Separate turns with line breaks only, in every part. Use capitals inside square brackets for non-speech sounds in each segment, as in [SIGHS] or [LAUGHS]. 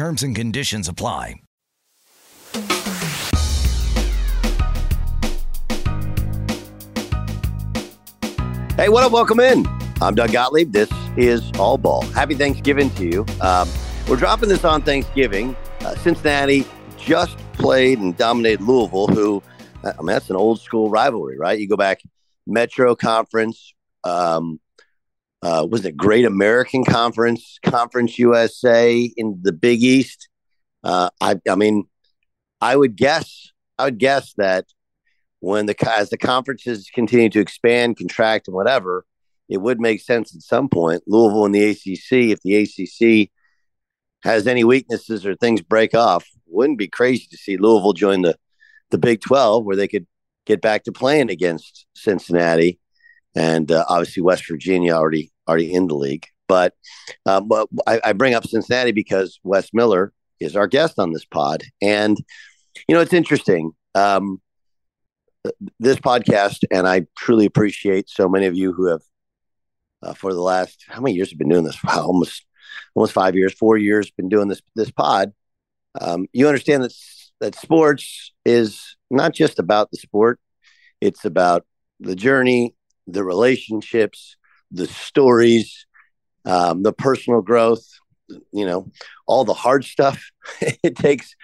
Terms and conditions apply.
Hey, what up? Welcome in. I'm Doug Gottlieb. This is All Ball. Happy Thanksgiving to you. Um, we're dropping this on Thanksgiving. Uh, Cincinnati just played and dominated Louisville, who, I mean, that's an old school rivalry, right? You go back Metro Conference, um, uh, was it Great American Conference, Conference USA in the Big East? Uh, I, I mean, I would guess, I would guess that when the as the conferences continue to expand, contract, and whatever, it would make sense at some point. Louisville and the ACC, if the ACC has any weaknesses or things break off, wouldn't be crazy to see Louisville join the the Big Twelve, where they could get back to playing against Cincinnati and uh, obviously West Virginia already already in the league. But, um, but I, I, bring up Cincinnati because Wes Miller is our guest on this pod, and you know it's interesting. Um, this podcast, and I truly appreciate so many of you who have, uh, for the last how many years have been doing this? Wow, almost almost five years, four years, been doing this this pod. Um, you understand that that sports is not just about the sport; it's about the journey, the relationships, the stories, um, the personal growth, you know, all the hard stuff [LAUGHS] it takes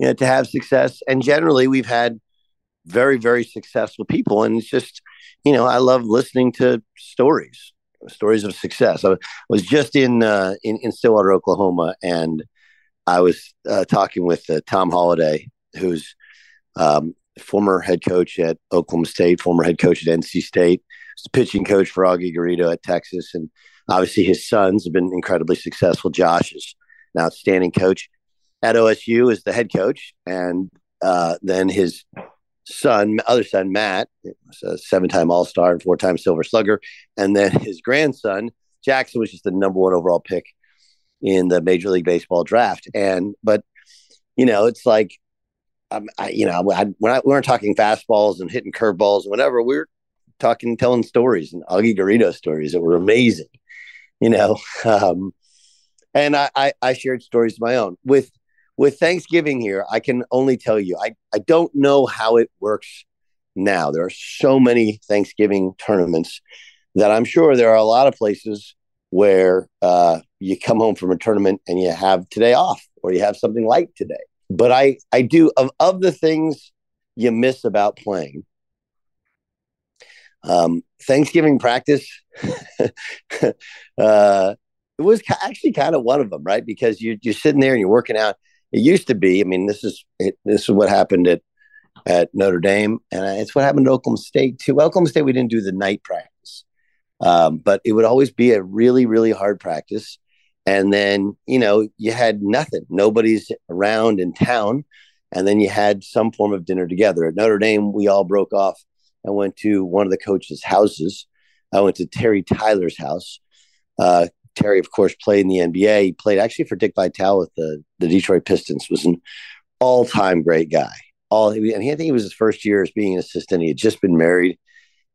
you know, to have success. And generally, we've had very, very successful people. And it's just, you know, I love listening to stories, stories of success. I was just in uh, in, in Stillwater, Oklahoma, and I was uh, talking with uh, Tom Holliday, who's um, former head coach at Oklahoma State, former head coach at NC State, pitching coach for Augie Garrido at Texas, and obviously his sons have been incredibly successful. Josh is an outstanding coach at OSU as the head coach, and uh, then his son, other son Matt, was a seven-time All-Star and four-time Silver Slugger, and then his grandson Jackson was just the number one overall pick in the Major League Baseball draft. And but you know, it's like um, I, you know, I, when I, we weren't talking fastballs and hitting curveballs and whatever. We are talking, telling stories and Augie Garrido stories that were amazing, you know. [LAUGHS] Um, and I, I, I shared stories of my own with with Thanksgiving here. I can only tell you, I, I don't know how it works now. There are so many Thanksgiving tournaments that I'm sure there are a lot of places where uh, you come home from a tournament and you have today off or you have something like today. But I, I do of, of the things you miss about playing, um, Thanksgiving practice, [LAUGHS] uh, it was actually kind of one of them, right? Because you, you're sitting there and you're working out. It used to be. I mean, this is it, this is what happened at at Notre Dame, and it's what happened at Oklahoma State too. Oklahoma State, we didn't do the night practice, um, but it would always be a really, really hard practice. And then you know you had nothing. Nobody's around in town, and then you had some form of dinner together. At Notre Dame, we all broke off I went to one of the coaches' houses. I went to Terry Tyler's house. Uh, Terry, of course, played in the NBA. He played actually for Dick Vitale with the, the Detroit Pistons. Was an all time great guy. All and he, I think it was his first year as being an assistant. He had just been married,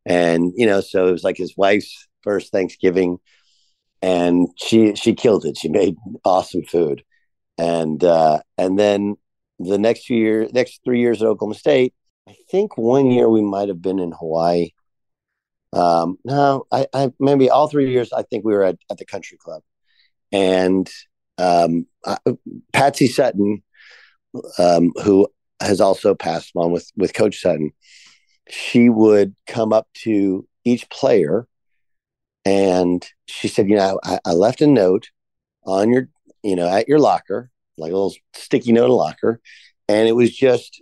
and you know, so it was like his wife's first Thanksgiving, and she she killed it. She made awesome food, and uh, and then the next few years, next three years at Oklahoma State, I think one year we might have been in Hawaii. Um, no, I, I maybe all three years I think we were at, at the country club, and um, I, Patsy Sutton, um, who has also passed on with with Coach Sutton, she would come up to each player, and she said, "You know, I, I left a note on your, you know, at your locker, like a little sticky note locker, and it was just,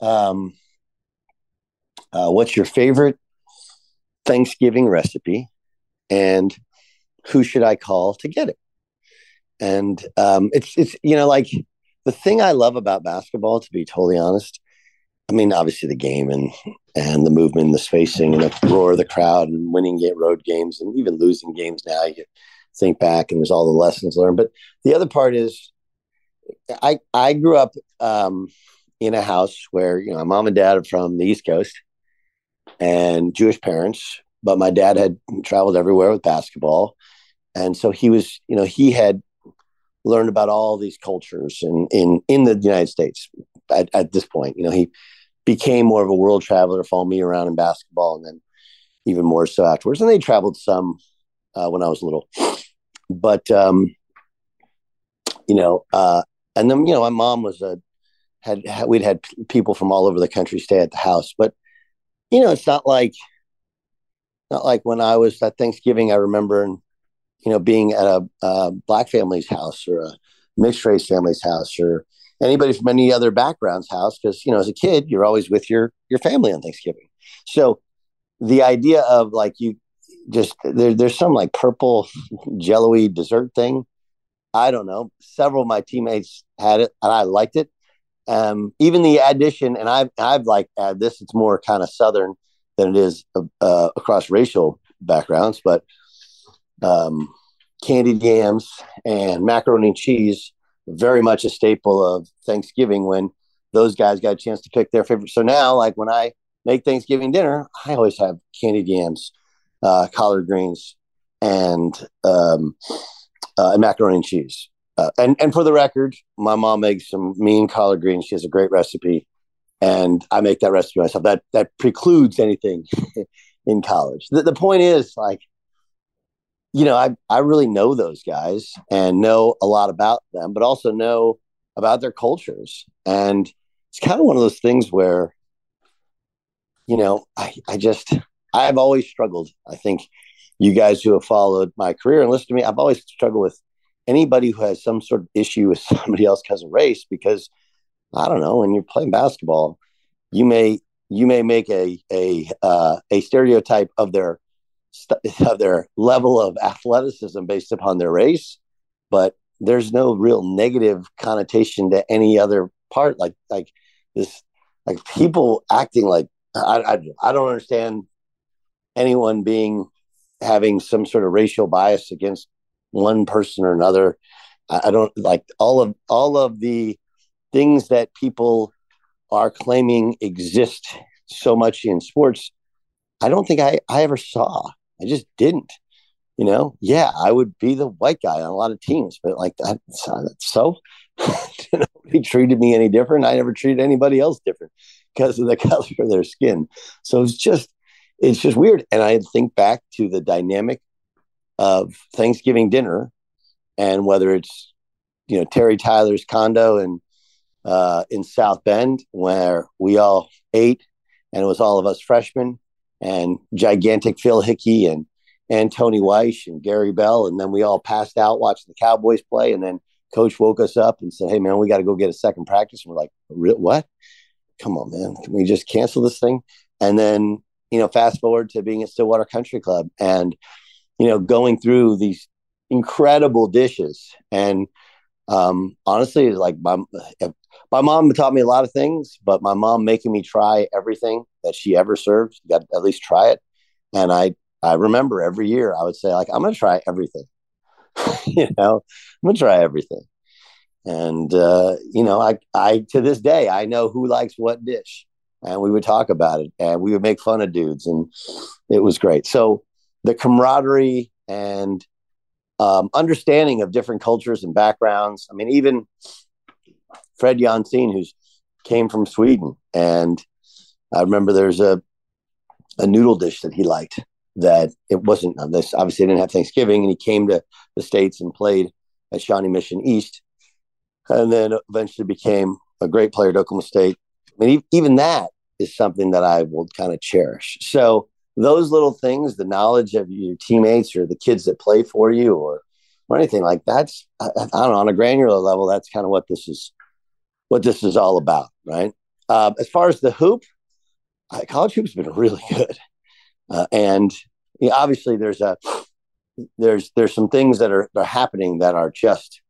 um, uh, what's your favorite Thanksgiving recipe, and who should I call to get it? And um, it's it's you know like the thing I love about basketball, to be totally honest. I mean, obviously the game and and the movement, and the spacing, and the roar of the crowd, and winning game, road games, and even losing games. Now you think back, and there's all the lessons learned. But the other part is, I I grew up um, in a house where you know my mom and dad are from the East Coast, and Jewish parents, but my dad had traveled everywhere with basketball, and so he was, you know, he had learned about all these cultures in in in the United States at, at this point. You know, he became more of a world traveler, followed me around in basketball, and then even more so afterwards. And they traveled some uh, when I was little, but um, you know, uh, and then you know, my mom was a had, we'd had people from all over the country stay at the house, but you know, it's not like not like when I was at Thanksgiving. I remember, and you know, being at a, a black family's house or a mixed race family's house or anybody from any other background's house because you know as a kid you're always with your your family on Thanksgiving. So the idea of like you just there, there's some like purple [LAUGHS] jello-y dessert thing. I don't know. Several of my teammates had it and I liked it. Um, even the addition, and I've I've like add this. It's more kind of southern than it is uh, across racial backgrounds, but um, candied yams and macaroni and cheese very much a staple of Thanksgiving when those guys got a chance to pick their favorite. So now, like when I make Thanksgiving dinner, I always have candied yams, uh, collard greens, and um, uh, and macaroni and cheese. Uh, and and for the record, my mom makes some mean collard greens. She has a great recipe, and I make that recipe myself. That that precludes anything [LAUGHS] in college. The, the point is, like, you know, I, I really know those guys and know a lot about them, but also know about their cultures. And it's kind of one of those things where, you know, I, I just, I've always struggled. I think you guys who have followed my career and listen to me, I've always struggled with anybody who has some sort of issue with [LAUGHS] somebody else because of race, because I don't know, when you're playing basketball, you may, you may make a, a, uh, a stereotype of their [LAUGHS] of their level of athleticism based upon their race, but there's no real negative connotation to any other part. Like like this, like people acting like I I, I don't understand anyone being having some sort of racial bias against one person or another. I, don't like all of all of the things that people are claiming exist so much in sports. I don't think I, I ever saw. I just didn't. You know, yeah, I would be the white guy on a lot of teams, but like that, so nobody [LAUGHS] treated me any different. I never treated anybody else different because of the [LAUGHS] color of their skin. So it's just, it's just weird. And I think back to the dynamic of Thanksgiving dinner and whether it's, you know, Terry Tyler's condo in uh, in South Bend where we all ate and it was all of us freshmen and gigantic Phil Hickey and and Tony Weish and Gary Bell, and then we all passed out watching the Cowboys play, and then Coach woke us up and said, "Hey man, we got to go get a second practice." And we're like, "What? Come on, man! Can we just cancel this thing?" And then you know, fast forward to being at Stillwater Country Club, and you know, going through these incredible dishes and um, honestly, like my my mom taught me a lot of things, but my mom making me try everything that she ever served, you got at least try it. And I I remember every year I would say like I'm to try everything. [LAUGHS] you know, I'm to try everything. And uh, you know, I I to this day I know who likes what dish, and we would talk about it, and we would make fun of dudes, and it was great. So the camaraderie and um, understanding of different cultures and backgrounds. I mean, even Fred Jonzen, who's came from Sweden, and I remember there's a a noodle dish that he liked that it wasn't this obviously didn't have Thanksgiving, and he came to the states and played at Shawnee Mission East, and then eventually became a great player at Oklahoma State. I mean, even that is something that I will kind of cherish. So those little things, the knowledge of your teammates or the kids that play for you, or or anything like that's I, I, don't know on a granular level that's kind of what this is what this is all about right? Uh, as far as the hoop uh, college hoop's been really [LAUGHS] good. Uh, and you know, obviously there's a there's there's some things that are, are happening that are just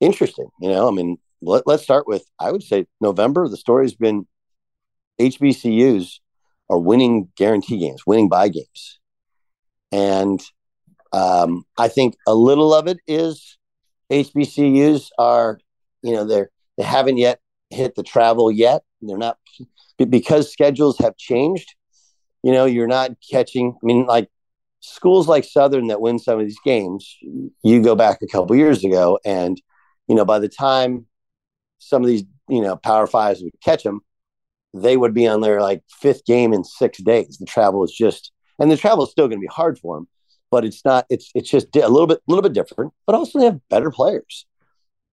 interesting you know? I mean let, let's start with i would say november the story's been hbcus are winning guarantee games winning buy games and um, I think a little of it is HBCUs are, you know, they're they haven't yet hit the travel yet. They're not because schedules have changed. You know, you're not catching. I mean, like schools like Southern that win some of these games. You go back a couple years ago, and you know, by the time some of these, you know, Power Fives would catch them, they would be on their like fifth game in six days. The travel is just, and the travel is still going to be hard for them but it's not. It's it's just a little bit a little bit different. But also they have better players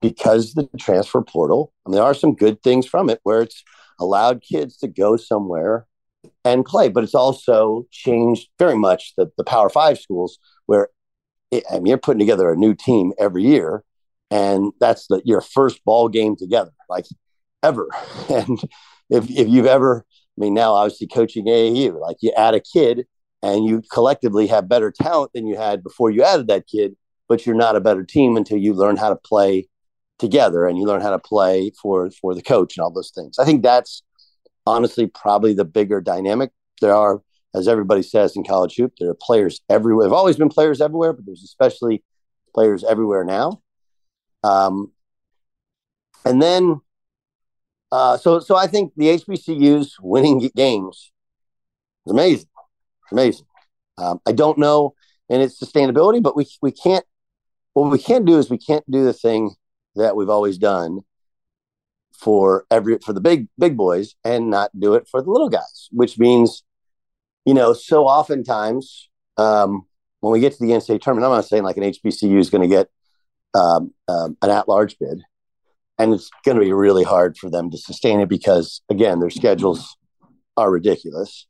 because the transfer portal. I mean, there are some good things from it where it's allowed kids to go somewhere and play, but it's also changed very much the the Power Five schools where it, I mean, you're putting together a new team every year, and that's the, your first ball game together, like ever. [LAUGHS] And if if you've ever, I mean, now obviously coaching AAU, like you add a kid and you collectively have better talent than you had before you added that kid, but you're not a better team until you learn how to play together and you learn how to play for for the coach and all those things. I think that's honestly probably the bigger dynamic. There are, as everybody says in college hoop, there are players everywhere. There've always been players everywhere, but there's especially players everywhere now. Um, and then, uh, so so I think the HBCUs winning games is amazing amazing. Um, I don't know in its sustainability, but we we can't. What we can't do is we can't do the thing that we've always done for every for the big big boys and not do it for the little guys, which means, you know, so oftentimes um, when we get to the NCAA tournament, I'm not saying like an HBCU is going to get um, um, an at-large bid, and it's going to be really hard for them to sustain it because again, their schedules are ridiculous.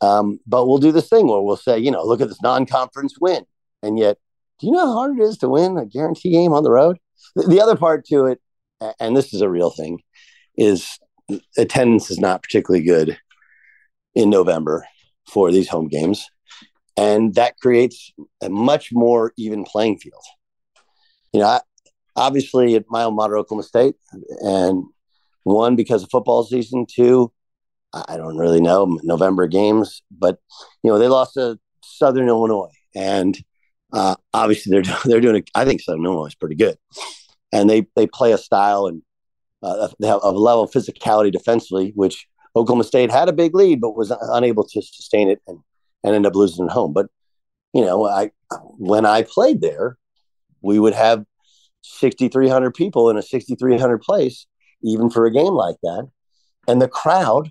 Um, but we'll do this thing where we'll say, you know, look at this non-conference win, and yet, do you know how hard it is to win a guarantee game on the road? The, the other part to it, and this is a real thing, is attendance is not particularly good in November for these home games, and that creates a much more even playing field. You know, I, obviously at my own mater, Oklahoma State, and one because of football season, two I don't really know November games, but you know they lost to Southern Illinois, and uh, obviously they're [LAUGHS] they're doing. A, I think Southern Illinois is pretty good, and they they play a style and uh, they have a level of physicality defensively, which Oklahoma State had a big lead, but was unable to sustain it and and end up losing at home. But you know, I when I played there, we would have 6,300 people in a 6,300 place, even for a game like that, and the crowd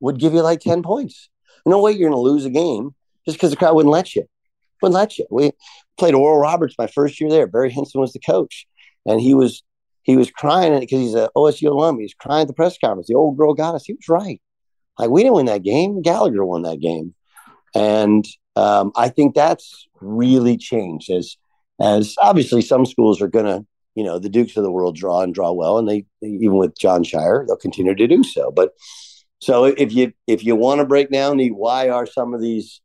would give you like 10 points. No way you're going to lose a game just because the crowd wouldn't let you. Wouldn't let you. We played Oral Roberts my first year there. Barry Hinson was the coach, and he was he was crying because he's an OSU alum. He was crying at the press conference. The old girl got us. He was right. Like we didn't win that game. Gallagher won that game, and um, I think that's really changed. As as obviously some schools are going to, you know, the Dukes of the world draw and draw well, and they even with Jon Scheyer, they'll continue to do so. But so if you if you want to break down the why are some of these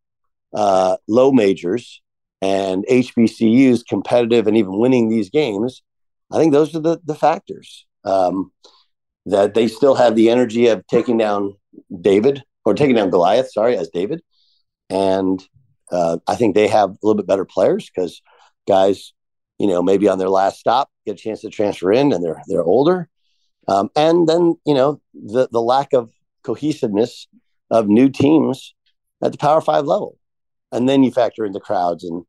uh, low majors and HBCUs competitive and even winning these games, I think those are the the factors um, that they still have the energy of taking down David or taking down Goliath. Sorry, as David, and uh, I think they have a little bit better players because guys, you know, maybe on their last stop get a chance to transfer in and they're they're older. Um, and then you know the the lack of cohesiveness of new teams at the Power Five level, and then you factor in the crowds and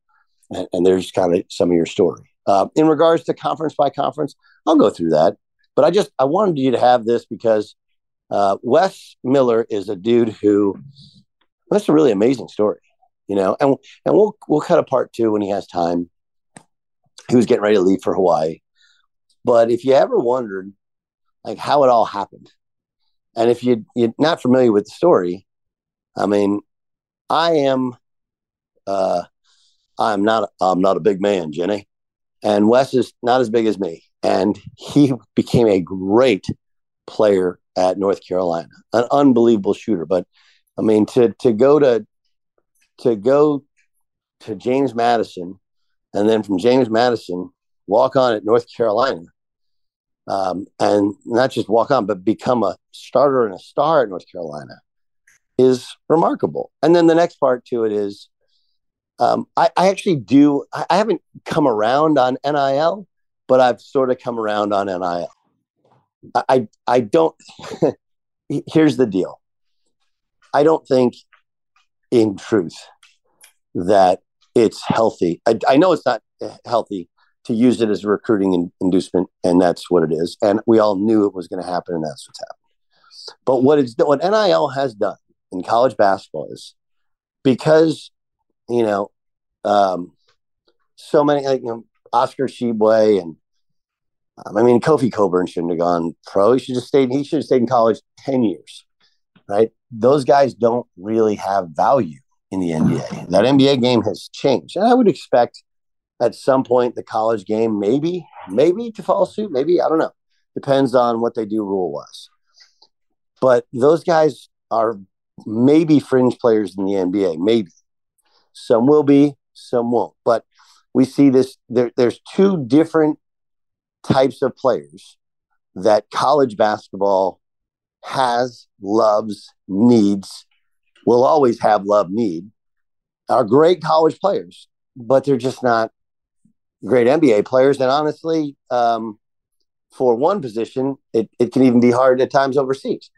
and, and there's kind of some of your story. Uh, in regards to conference by conference, I'll go through that, but I just I wanted you to have this because uh, Wes Miller is a dude who that's a really amazing story, you know, and and we'll we'll cut a part two when he has time. He was getting ready to leave for Hawaii, but if you ever wondered like how it all happened, and if you you're not familiar with the story, I mean, I am uh I'm not I'm not a big man, Jenny. and Wes is not as big as me, and he became a great player at North Carolina, an unbelievable shooter. But I mean, to to go to to go to James Madison, and then from James Madison walk on at North Carolina, um, and not just walk on, but become a starter and a star at North Carolina is remarkable. And then the next part to it is, um, I, I, actually do. I, I haven't come around on NIL, but I've sort of come around on NIL. I I, I don't. [LAUGHS] here's the deal. I don't think, in truth, that it's healthy. I, I know it's not healthy to use it as a recruiting in, inducement, and that's what it is. And we all knew it was going to happen, and that's what's happened. But what it's what NIL has done in college basketball is because you know um, so many like you know Oscar Tshiebwe and um, I mean Kofi Cockburn shouldn't have gone pro. He should have stayed. He should have stayed in college ten years, right? Those guys don't really have value in the NBA. That NBA game has changed, and I would expect at some point the college game maybe maybe to follow suit. Maybe I don't know. Depends on what they do rule wise. But those guys are maybe fringe players in the NBA. Maybe some will be, some won't. But we see this. There, there's two different types of players that college basketball has, loves, needs, will always have love, need, are great college players, but they're just not great NBA players. And honestly, um, for one position, it, it can even be hard at times overseas.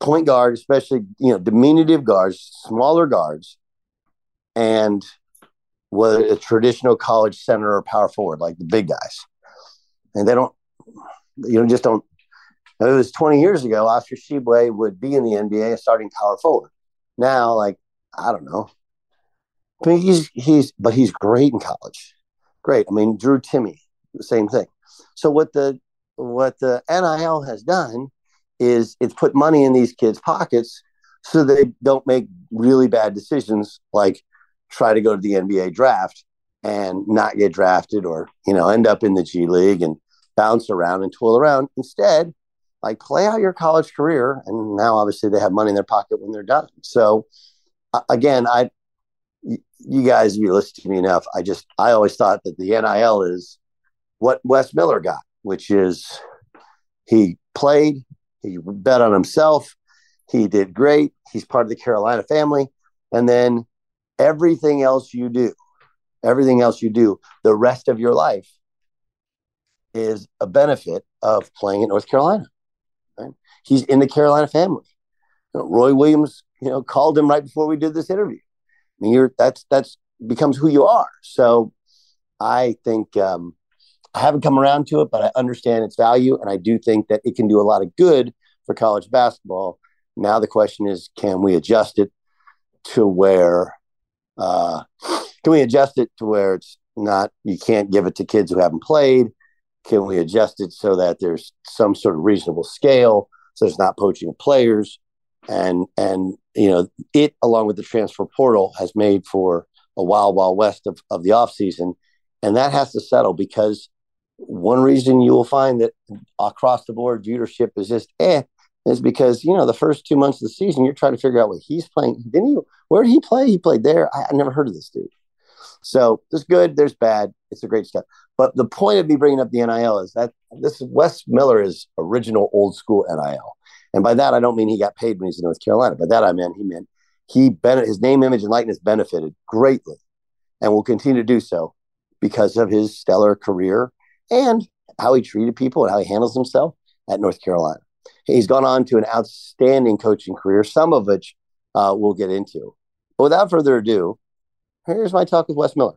Point guard, especially, you know, diminutive guards, smaller guards, and what a traditional college center or power forward, like the big guys. And they don't, you know, just don't. It was 20 years ago, Oscar Tshiebwe would be in the NBA starting power forward. Now, like, I don't know. I mean, he's, he's, but he's great in college great. I mean, Drew Timme, the same thing. So what the what the NIL has done is it's put money in these kids' pockets so they don't make really bad decisions like try to go to the NBA draft and not get drafted or you know end up in the G League and bounce around and twirl around. Instead, like play out your college career, and now obviously they have money in their pocket when they're done. So again, I you guys, you listen to me enough. I just, I always thought that the NIL is what Wes Miller got, which is he played, he bet on himself, he did great, he's part of the Carolina family, and then everything else you do, everything else you do, the rest of your life is a benefit of playing at North Carolina. He's in the Carolina family. You know, Roy Williams, you know, called him right before we did this interview I mean, you're that's that's becomes who you are. So I think um, I haven't come around to it, but I understand its value, and I do think that it can do a lot of good for college basketball. Now the question is, can we adjust it to where uh, can we adjust it to where it's not you can't give it to kids who haven't played? Can we adjust it so that there's some sort of reasonable scale, so it's not poaching of players? and and you know it along with the transfer portal has made for a wild wild west of, of the offseason. And that has to settle because one reason you will find that across the board viewership is just eh is because you know the first two months of the season you're trying to figure out what he's playing. Didn't he where did he play? He played there. I, I never heard of this dude. So there's good there's bad. It's a great step but the point of me bringing up the nil is that this wes miller is original old school nil and by that, I don't mean he got paid when he's in North Carolina. By that, I meant he meant he his name, image, and likeness benefited greatly and will continue to do so because of his stellar career and how he treated people and how he handles himself at North Carolina. He's gone on to an outstanding coaching career, some of which uh, we'll get into. But without further ado, here's my talk with Wes Miller.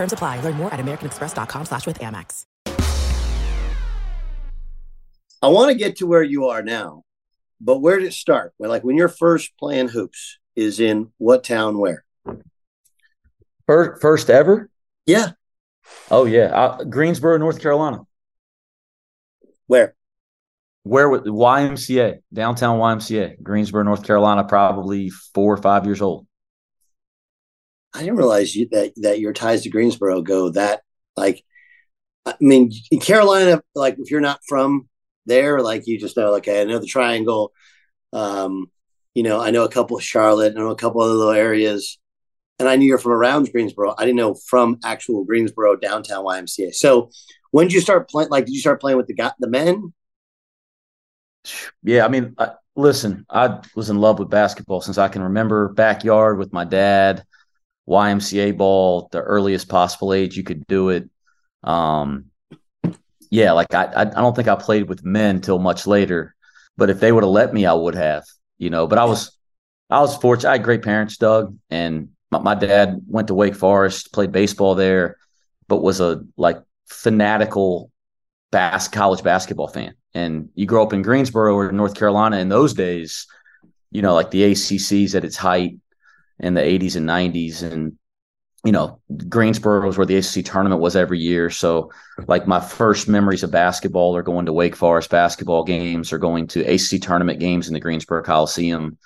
Terms apply. Learn more at americanexpress.com slash with Amex.
I want to get to where you are now, but where did it start? Well, like when you're first playing hoops is in what town where?
First, first ever?
Yeah.
Oh yeah, uh, Greensboro, North Carolina.
Where?
Where with YMCA, downtown YMCA, Greensboro, North Carolina, probably four or five years old.
I didn't realize you, that that your ties to Greensboro go that like. I mean, in Carolina, like if you're not from there, like you just know, like I know the Triangle. Um, you know, I know a couple of Charlotte, I know a couple other little areas, and I knew you're from around Greensboro. I didn't know from actual Greensboro downtown YMCA. So, when did you start playing? Like, did you start playing with the the men?
Yeah, I mean, I, listen, I was in love with basketball since I can remember. Backyard with my dad, YMCA ball, the earliest possible age you could do it. Um, yeah, like I, I don't think I played with men till much later, but if they would have let me, I would have, you know. But I was, I was fortunate. I had great parents, Doug, and my, my dad went to Wake Forest, played baseball there, but was a like fanatical bas- college basketball fan and you grow up in Greensboro or North Carolina in those days, you know, like the ACCs at its height in the 80s and 90s. And, you know, Greensboro was where the ACC tournament was every year. So, like, my first memories of basketball are going to Wake Forest basketball games or going to ACC tournament games in the Greensboro Coliseum.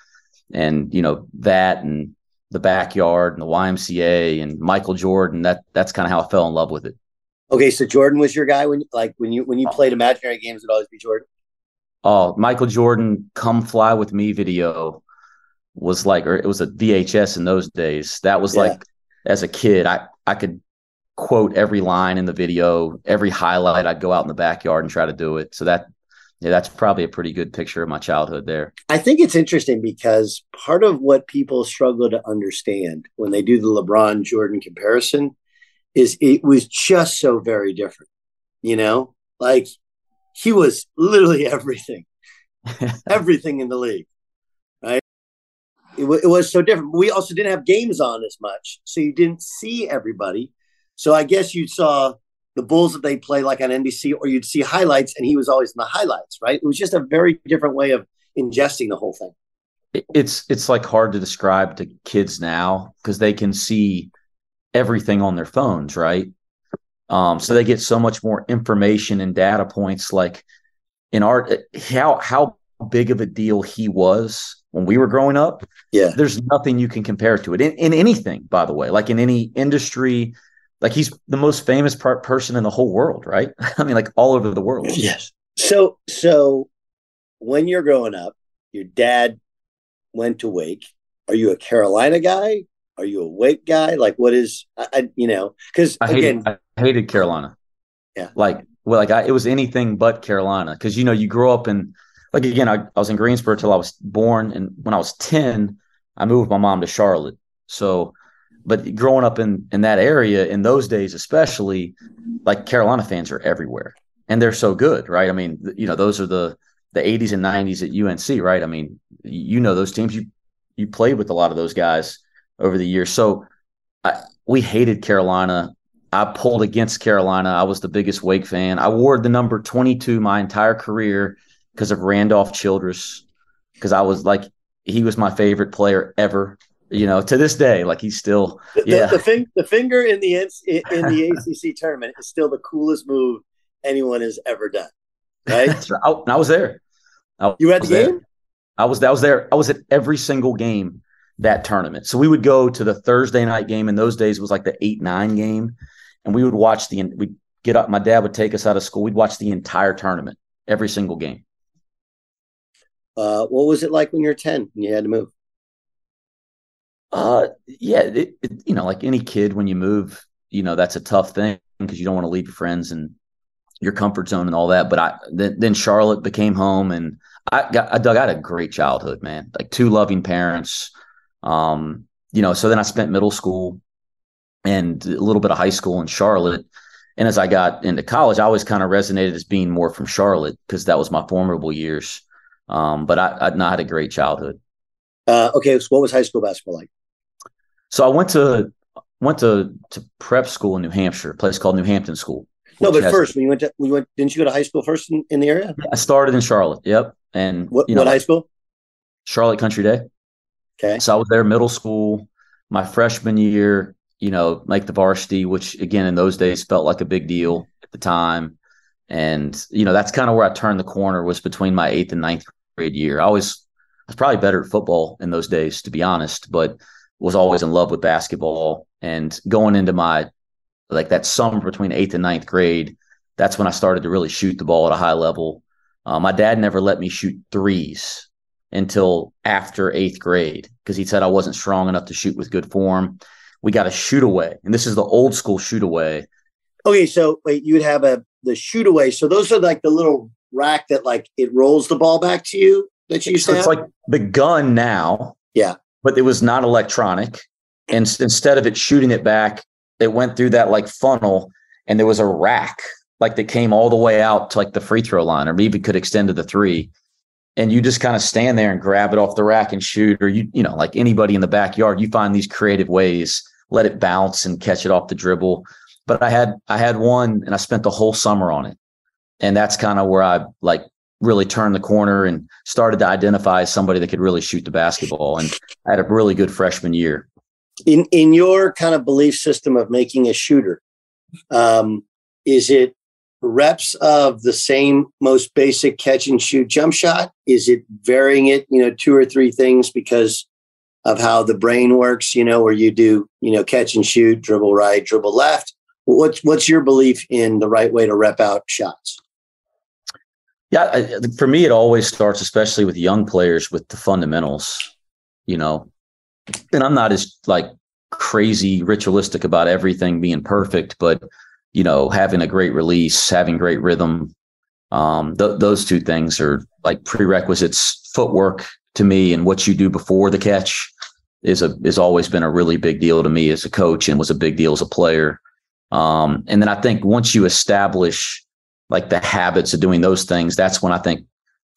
And, you know, that and the backyard and the YMCA and Michael Jordan, that that's kind of how I fell in love with it.
Okay, so Jordan was your guy when like when you when you played imaginary games, it'd always be Jordan.
Oh, Michael Jordan, "Come Fly with Me" video was like, or it was a VHS in those days. That was yeah. like, as a kid, I I could quote every line in the video, every highlight. I'd go out in the backyard and try to do it. So that, yeah, that's probably a pretty good picture of my childhood there.
I think it's interesting because part of what people struggle to understand when they do the LeBron Jordan comparison is it was just so very different. You know, like he was literally [LAUGHS] everything, [LAUGHS] everything in the league. It, w- it was so different. We also didn't have games on as much, so you didn't see everybody. So I guess you saw the Bulls that they play like on NBC, or you'd see highlights, and he was always in the highlights. Right. It was just a very different way of ingesting the whole thing.
It's it's like hard to describe to kids now because they can see everything on their phones, right? Um, so they get so much more information and data points. Like in art, how how big of a deal he was when we were growing up.
Yeah,
there's nothing you can compare to it in, in anything. By the way, like in any industry, like he's the most famous part person in the whole world, right? [LAUGHS] I mean, like all over the world.
Yes. So so when you're growing up, your dad went to Wake. Are you a Carolina guy? Are you a Wake guy? Like, what is I, I you know? Because again,
I hated Carolina.
Yeah,
like well, like I, it was anything but Carolina because you know you grow up in like again I, I was in Greensboro till I was born, and when I was ten, I moved my mom to Charlotte. So, but growing up in in that area in those days, especially, like Carolina fans are everywhere, and they're so good, right? I mean, you know, those are the the 80s and 90s at UNC, right? I mean, you know those teams. You you played with a lot of those guys over the years. So I, we hated Carolina. I pulled against Carolina. I was the biggest Wake fan. I wore the number 22 my entire career because of Randolph Childress, because I was like, he was my favorite player ever. You know, to this day, like he's still
The,
yeah.
the, fing- the finger in the in, in the [LAUGHS] ACC tournament is still the coolest move anyone has ever done. Right?
I, oh, and I was there. I
You were at
was
the
there.
game?
I was I was there. I was at every single game that tournament. So we would go to the Thursday night game. In those days, it was like the eight nine game, and we would watch the. We'd get up. My dad would take us out of school. We'd watch the entire tournament, every single game.
Uh, what was it like when you were 10 and you had to move?
Uh, yeah, it, it, you know, like any kid, when you move, you know, that's a tough thing because you don't want to leave your friends and your comfort zone and all that. But I then, then Charlotte became home, and I got I dug. Had a great childhood, man. Like two loving parents. Um, you know, so then I spent middle school and a little bit of high school in Charlotte. And as I got into college, I always kind of resonated as being more from Charlotte because that was my formidable years. Um, but I, I not had a great childhood.
Uh, okay, so what was high school basketball like?
So I went to went to to prep school in New Hampshire, a place called New Hampton School.
No, but
has-
first, when you went to, we went, didn't you go to high school first in, in the area?
I started in Charlotte. Yep, and
What,
you know,
what high school?
Charlotte Country Day.
Okay.
So I was there middle school, my freshman year. You know, make the varsity, which again in those days felt like a big deal at the time. And you know, that's kind of where I turned the corner was between my eighth and ninth grade year. I always I was probably better at football in those days, to be honest, but was always in love with basketball. And going into my like that summer between eighth and ninth grade, that's when I started to really shoot the ball at a high level. Uh, my dad never let me shoot threes until after eighth grade because he said I wasn't strong enough to shoot with good form. We got a shoot away, and this is the old school shoot away.
Okay, so wait, you would have a the shoot away. So those are like the little rack that like it rolls the ball back to you that you used
So it's
have?
like the gun now,
Yeah.
but it was not electronic. And instead of it shooting it back, it went through that like funnel, and there was a rack like that came all the way out to like the free throw line, or maybe could extend to the three. And you just kind of stand there and grab it off the rack and shoot, or you, you know, like anybody in the backyard, you find these creative ways, let it bounce and catch it off the dribble. But I had I had one and I spent the whole summer on it. And that's kind of where I like really turned the corner and started to identify as somebody that could really shoot the basketball. And I had a really good freshman year.
in in your kind of belief system of making a shooter um, is it reps of the same most basic catch and shoot jump shot is it varying it you know two or three things because of how the brain works you know where you do you know catch and shoot dribble right dribble left what's what's your belief in the right way to rep out shots
Yeah, I, for me, it always starts, especially with young players, with the fundamentals. You know, and I'm not as like crazy ritualistic about everything being perfect, but you know, having a great release, having great rhythm, um, th- those two things are like prerequisites. Footwork to me, and what you do before the catch is a is always been a really big deal to me as a coach, and was a big deal as a player. Um, and then I think once you establish like the habits of doing those things, that's when I think,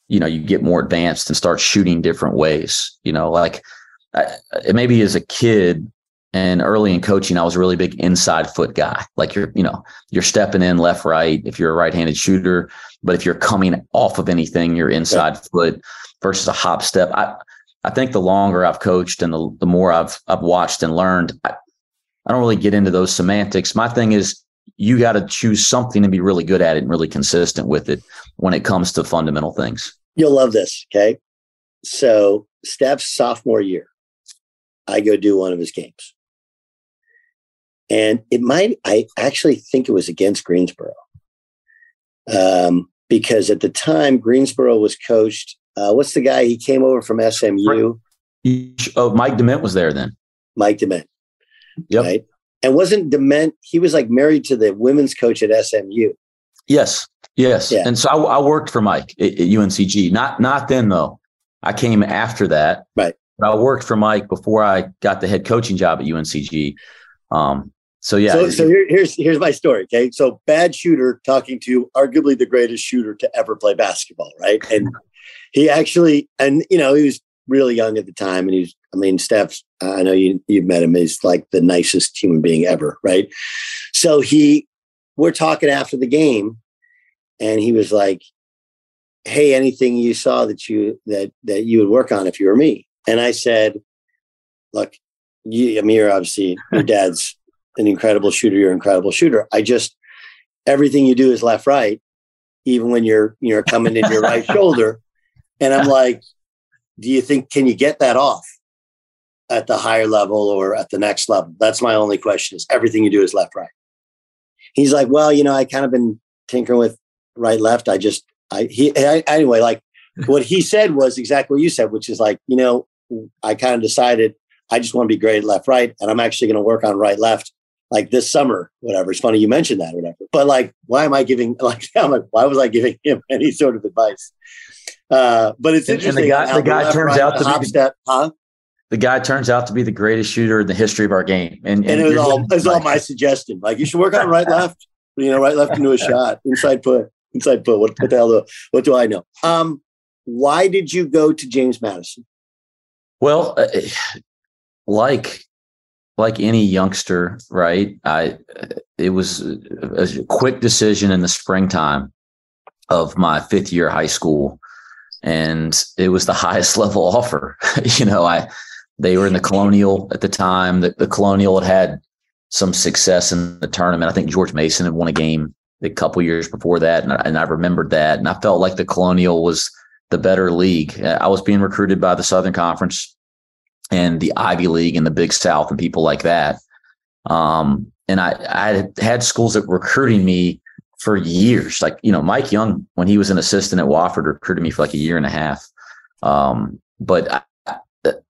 you know, you get more advanced and start shooting different ways. You know, like I, maybe as a kid and early in coaching, I was a really big inside foot guy. Like you're, you know, you're stepping in left, right if you're a right handed shooter. But if you're coming off of anything, you're inside foot versus a hop step. I, I think the longer I've coached and the, the more I've I've watched and learned, I, I don't really get into those semantics. My thing is you got to choose something and be really good at it and really consistent with it when it comes to fundamental things.
You'll love this. Okay. So, Steph's sophomore year, I go do one of his games. And it might, I actually think it was against Greensboro. Um, because at the time, Greensboro was coached. Uh, what's the guy? He came over from SMU,
Oh, Mike Dement was there then.
Mike Dement.
Yep.
Right. And wasn't Dement, he was like married to the women's coach at SMU.
Yes. Yes.
Yeah.
And so I, I worked for Mike at, at UNCG. Not not then though. I came after that.
Right.
But I worked for Mike before I got the head coaching job at UNCG. Um, so yeah.
So, so here, here's here's my story. Okay, so bad shooter talking to arguably the greatest shooter to ever play basketball, right? And he actually, and you know, he was really young at the time, and he's, I mean, Steph, I know you you've met him. He's like the nicest human being ever, right? So he, we're talking after the game, and he was like, "Hey, anything you saw that you that that you would work on if you were me?" And I said, look, you, Amir, obviously, your [LAUGHS] dad's an incredible shooter. You're an incredible shooter. I just everything you do is left right, even when you're you're coming in your right [LAUGHS] shoulder. And I'm like, do you think can you get that off at the higher level or at the next level? That's my only question. Is everything you do is left right? He's like, well, you know, I kind of been tinkering with right left. I just I he I, anyway like what he said was exactly what you said, which is like, you know, I kind of decided I just want to be great at left right, and I'm actually going to work on right left like this summer, whatever. It's funny you mentioned that whatever. But like, why am I giving [LAUGHS] like I'm like, why was I giving him [LAUGHS] any sort of advice? Uh, but it's interesting.
And the guy, the guy turns
right,
out to be
step, huh?
The guy turns out to be the greatest shooter in the history of our game. And,
and, and it was all it was all my suggestion. Like you should work on right left, you know, right left into a [LAUGHS] shot, inside put, inside put. What, what the hell do what do I know? Um, why did you go to James Madison?
Well, uh, like like any youngster, right? I it was a, a quick decision in the springtime of my fifth year high school, and it was the [LAUGHS] highest level offer. [LAUGHS] you know, I they were in the Colonial at the time. The, the Colonial had had some success in the tournament. I think George Mason had won a game a couple years before that, and I, and I remembered that, and I felt like the Colonial was the better league. I was being recruited by the Southern Conference and the Ivy League and the Big South and people like that. Um, and I, I had schools that were recruiting me for years. Like, you know, Mike Young, when he was an assistant at Wofford, recruited me for like a year and a half. Um, but I,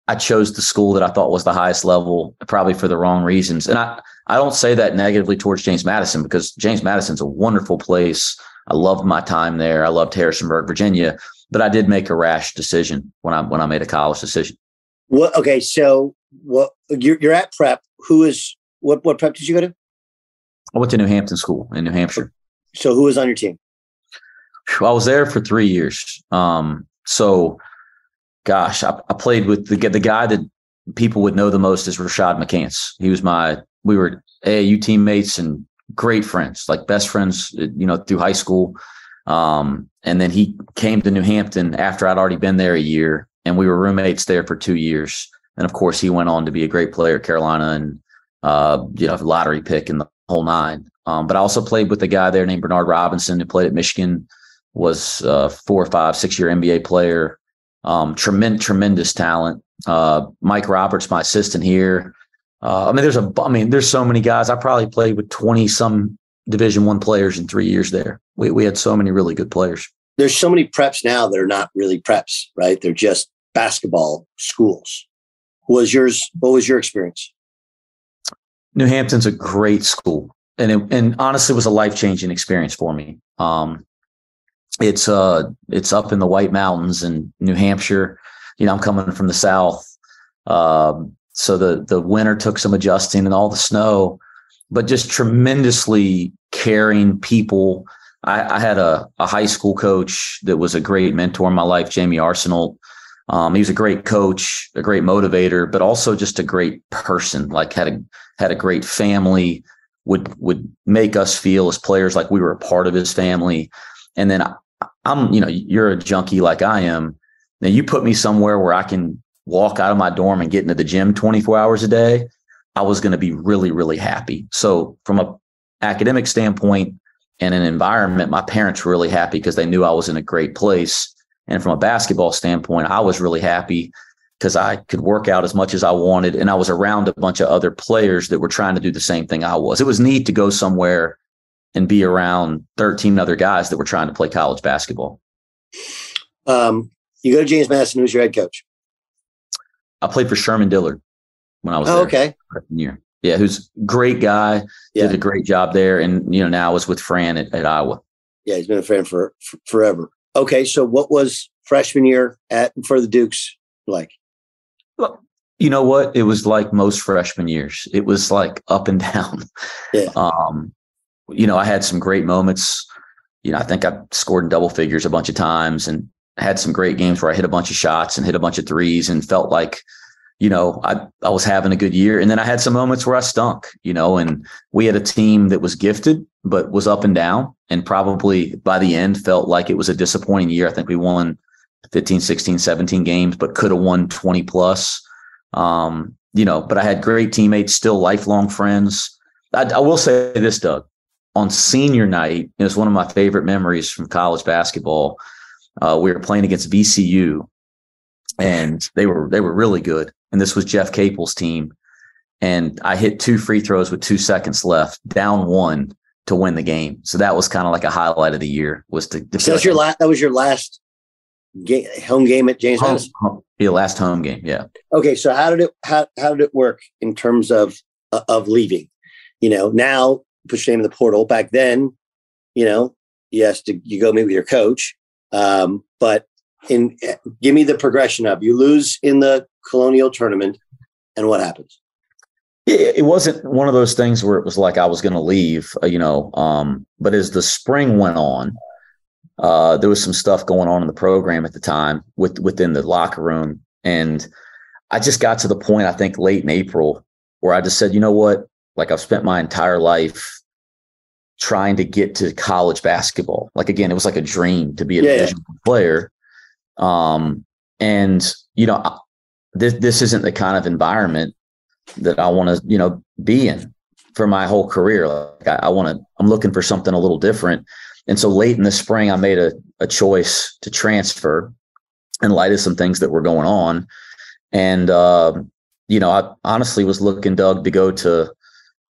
I chose the school that I thought was the highest level, probably for the wrong reasons. And I, I don't say that negatively towards James Madison because James Madison's a wonderful place. I loved my time there. I loved Harrisonburg, Virginia, but I did make a rash decision when I when I made a college decision.
What? Okay, so what? You're, you're at prep. Who is what? What prep did you go to?
I went to New Hampton School in New Hampshire.
So who was on your team?
I was there for three years. Um, so, gosh, I, I, played with the the guy that people would know the most is Rashad McCants. He was my we were AAU teammates and great friends, like best friends, you know, through high school. Um, and then he came to New Hampton after I'd already been there a year and we were roommates there for two years. And of course, he went on to be a great player at Carolina and uh, you know lottery pick in the whole nine. Um, but I also played with a guy there named Bernard Robinson who played at Michigan, was a four or five, six year NBA player. Um, tremendous, tremendous talent. Uh, Mike Roberts, my assistant here. Uh, I mean, there's a, I mean, there's so many guys. I probably played with 20 some Division One players in three years there. We we had so many really good players.
There's so many preps now that are not really preps, right? They're just basketball schools. What Was yours? What was your experience?
New Hampton's a great school, and it, and honestly, was a life changing experience for me. Um, it's uh, it's up in the White Mountains in New Hampshire. You know, I'm coming from the south, um, so the the winter took some adjusting and all the snow, but just tremendously caring people. I, I had a, a high school coach that was a great mentor in my life, Jamie Arsenault um, he was a great coach, a great motivator, but also just a great person. Like had a had a great family. Would would make us feel as players like we were a part of his family. And then I, I'm, you know, you're a junkie like I am. Now you put me somewhere where I can walk out of my dorm and get into the gym 24 hours a day. I was going to be really, really happy. So from a academic standpoint and an environment, my parents were really happy because they knew I was in a great place. And from a basketball standpoint, I was really happy because I could work out as much as I wanted. And I was around a bunch of other players that were trying to do the same thing I was. It was neat to go somewhere and be around 13 other guys that were trying to play college basketball.
Um, you go to James Madison, who's your head coach?
I played for Sherman Dillard when I was
oh. Okay.
Year. Yeah, who's great guy, yeah. did a great job there. And, you know, now I was with Fran at, at Iowa.
Yeah, he's been a fan for, for forever. Okay, so what was freshman year at for the Dukes like?
Well, you know what? It was like most freshman years. It was like up and [LAUGHS] down.
Yeah.
Um, you know, I had some great moments. You know, I think I scored in double figures a bunch of times and had some great games where I hit a bunch of shots and hit a bunch of threes and felt like, you know, I, I was having a good year. And then I had some moments where I stunk, you know, and we had a team that was gifted, but was up and down and probably by the end felt like it was a disappointing year. I think we won 15, 16, 17 games, but could have won 20 plus. Um, you know, but I had great teammates, still lifelong friends. I, I will say this, Doug. On senior night, it was one of my favorite memories from college basketball. Uh, we were playing against VCU, and they were they were really good. And this was Jeff Capel's team, and I hit two free throws with two seconds left, down one to win the game. So that was kind of like a highlight of the year. Was to, to
so that was your last. That was your last game, home game at James home,
home, yeah, last home game. Yeah.
Okay, so how did it how how did it work in terms of uh, of leaving? You know, now put your name in the portal. Back then, you know, yes, to, you go meet with your coach. Um, but in give me the progression of you lose in the Colonial tournament, and what happens?
It, it wasn't one of those things where it was like I was going to leave, uh, you know. Um, but as the spring went on, uh, there was some stuff going on in the program at the time with within the locker room, and I just got to the point I think late in April where I just said, you know what, like I've spent my entire life trying to get to college basketball. Like again, it was like a dream to be a yeah, player. Um, and you know, this this isn't the kind of environment that I want to, you know, be in for my whole career. Like I, I want to, I'm looking for something a little different. And so late in the spring, I made a, a choice to transfer in light of some things that were going on. And, uh, you know, I honestly was looking, Doug, to go to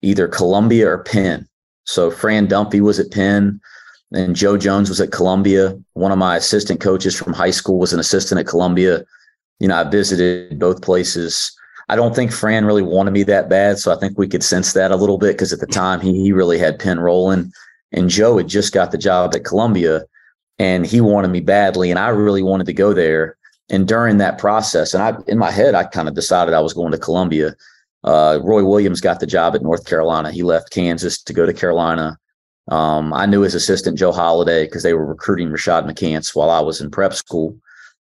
either Columbia or Penn. So Fran Dunphy was at Penn and Joe Jones was at Columbia. One of my assistant coaches from high school was an assistant at Columbia. You know, I visited both places. I don't think Fran really wanted me that bad. So I think we could sense that a little bit because at the time he, he really had Penn rolling. And Joe had just got the job at Columbia and he wanted me badly. And I really wanted to go there. And during that process, and I in my head, I kind of decided I was going to Columbia. Uh, Roy Williams got the job at North Carolina. He left Kansas to go to Carolina. Um, I knew his assistant Joe Holladay, because they were recruiting Rashad McCants while I was in prep school,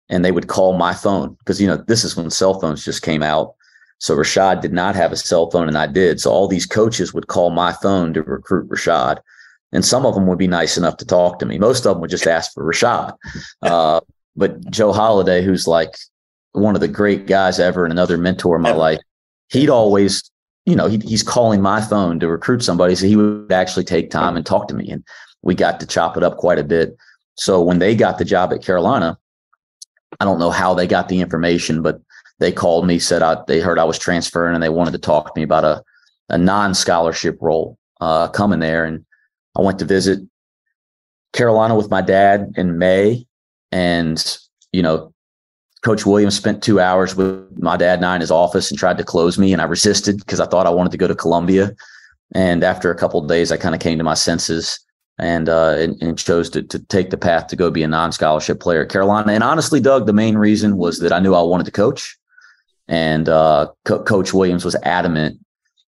and they would call my phone because you know this is when cell phones just came out. So Rashad did not have a cell phone, and I did. So all these coaches would call my phone to recruit Rashad, and some of them would be nice enough to talk to me. Most of them would just ask for Rashad. Uh, but Joe Holladay, who's like one of the great guys ever and another mentor in my life, he'd always, you know, he, he's calling my phone to recruit somebody. So he would actually take time and talk to me. And we got to chop it up quite a bit. So when they got the job at Carolina, I don't know how they got the information, but they called me, said I, they heard I was transferring and they wanted to talk to me about a, a non scholarship role uh, coming there. And I went to visit Carolina with my dad in May. And, you know, Coach Williams spent two hours with my dad and I in his office and tried to close me. And I resisted because I thought I wanted to go to Columbia. And after a couple of days, I kind of came to my senses and, uh, and, and chose to, to take the path to go be a non scholarship player at Carolina. And honestly, Doug, the main reason was that I knew I wanted to coach. And uh, Co- Coach Williams was adamant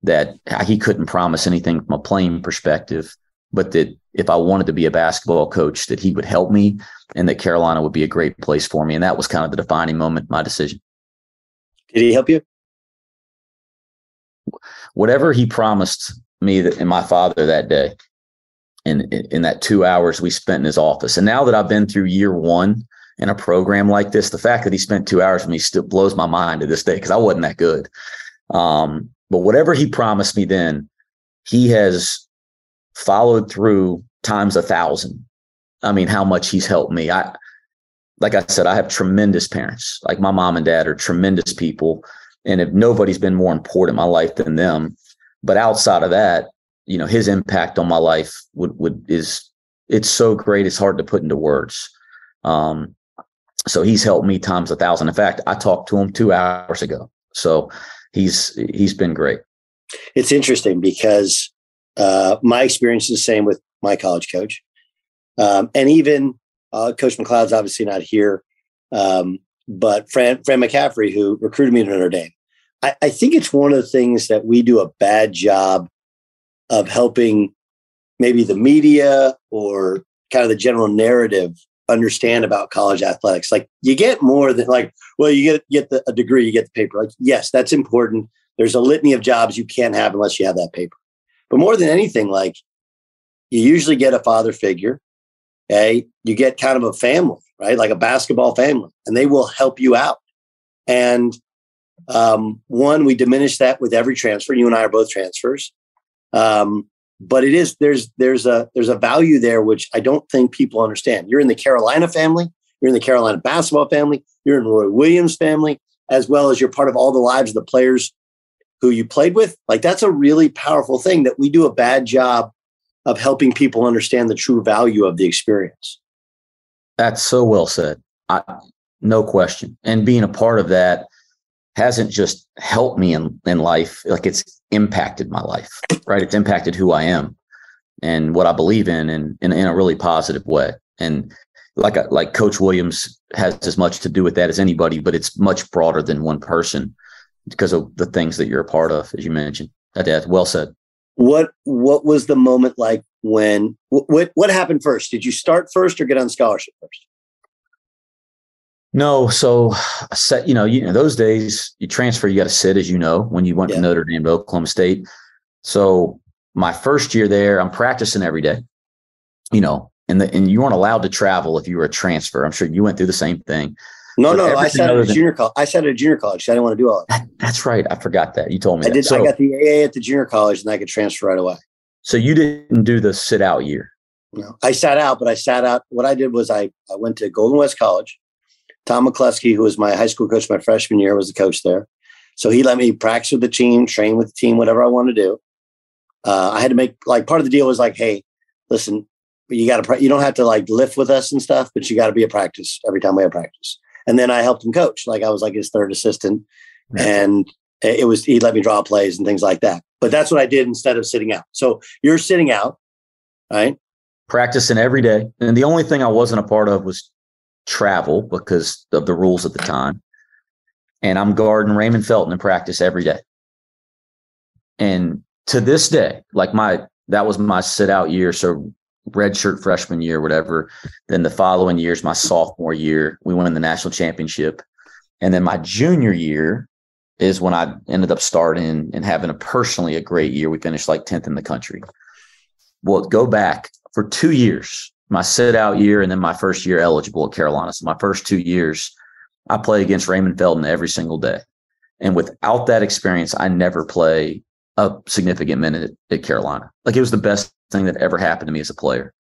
that he couldn't promise anything from a playing perspective but that if I wanted to be a basketball coach, that he would help me and that Carolina would be a great place for me. And that was kind of the defining moment, my decision.
Did he help you?
Whatever he promised me that, and my father that day, in, in that two hours we spent in his office. And now that I've been through year one in a program like this, the fact that he spent two hours with me still blows my mind to this day because I wasn't that good. Um, but whatever he promised me then, he has followed through times a thousand. I mean, how much he's helped me. I, like I said, I have tremendous parents. Like my mom and dad are tremendous people. And if nobody's been more important in my life than them, but outside of that, you know, his impact on my life would, would, is, it's so great. It's hard to put into words. Um, so he's helped me times a thousand. In fact, I talked to him two hours ago. So he's, he's been great.
It's interesting because uh, my experience is the same with my college coach. Um, and even uh, Coach MacLeod's obviously not here, um, but Fran, Fran McCaffery, who recruited me to Notre Dame. I, I think it's one of the things that we do a bad job of helping maybe the media or kind of the general narrative understand about college athletics. Like you get more than like, well, you get get the, a degree, you get the paper. Like, yes, that's important. There's a litany of jobs you can't have unless you have that paper. But more than anything, like you usually get a father figure. Okay. You get kind of a family, right? Like a basketball family, and they will help you out. And Um, one, we diminish that with every transfer. You and I are both transfers. Um, but it is there's there's a there's a value there which I don't think people understand. You're in the Carolina family, you're in the Carolina basketball family, you're in Roy Williams family, as well as you're part of all the lives of the players who you played with. Like that's a really powerful thing that we do a bad job of helping people understand the true value of the experience.
That's so well said. I, no question. And being a part of that hasn't just helped me in, in life, like it's impacted my life, right? It's impacted who I am and what I believe in and in, in a really positive way. And like like Coach Williams has as much to do with that as anybody, but it's much broader than one person because of the things that you're a part of, as you mentioned. That well said.
What what was the moment like when what what happened first? Did you start first or get on scholarship first?
No, so set, you know, you know, those days you transfer, you got to sit, as you know, when you went yeah. to Notre Dame to Oklahoma State. So my first year there, I'm practicing every day, you know, and the, and you weren't allowed to travel if you were a transfer. I'm sure you went through the same thing.
No, no, I sat at a junior college. I sat at a junior college. I didn't want to do all that.
That's right. I forgot that. You told me.
I did. So, I got the AA at the junior college, and I could transfer right away.
So you didn't do the sit out year.
No, I sat out, but I sat out. What I did was I I went to Golden West College Tom McCluskey, who was my high school coach my freshman year, was the coach there. So he let me practice with the team, train with the team, whatever I want to do. Uh, I had to make like part of the deal was like, hey, listen, you got to you don't have to like lift with us and stuff, but you got to be a practice every time we have practice. And then I helped him coach, like I was like his third assistant, and it was he let me draw plays and things like that. But that's what I did instead of sitting out. So you're sitting out, right?
Practicing every day, and the only thing I wasn't a part of was travel because of the rules at the time. And I'm guarding Raymond Felton in practice every day. And to this day, like my that was my sit out year. So red shirt freshman year, whatever. Then the following years, my sophomore year, we won the national championship. And then my junior year is when I ended up starting and having a personally a great year. We finished like 10th in the country. Well, go back for two years my sit out year and then my first year eligible at Carolina. So my first two years, I play against Raymond Felton every single day. And without that experience, I never play a significant minute at Carolina. Like it was the best thing that ever happened to me as a player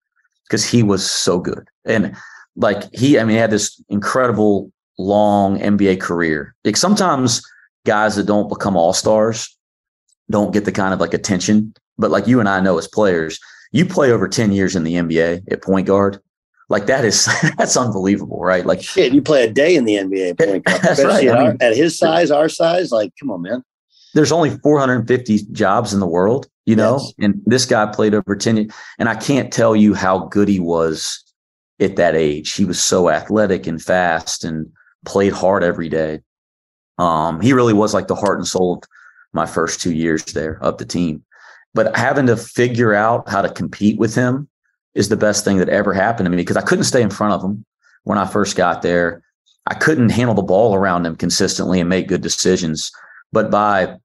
because he was so good. And like he, I mean, he had this incredible long NBA career. Like sometimes guys that don't become all stars don't get the kind of like attention, but like you and I know as players, you play over 10 years in the NBA at point guard. Like that is [LAUGHS] that's unbelievable, right? Like
shit, you play a day in the NBA [LAUGHS] point guard. That's right. At, I mean, at his size, our size, like come on, man.
There's only 450 jobs in the world, you know, yes. and this guy played over 10 and I can't tell you how good he was at that age. He was so athletic and fast and played hard every day. Um, he really was like the heart and soul of my first two years there of the team. But having to figure out how to compete with him is the best thing that ever happened to me because I couldn't stay in front of him when I first got there. I couldn't handle the ball around him consistently and make good decisions. But by,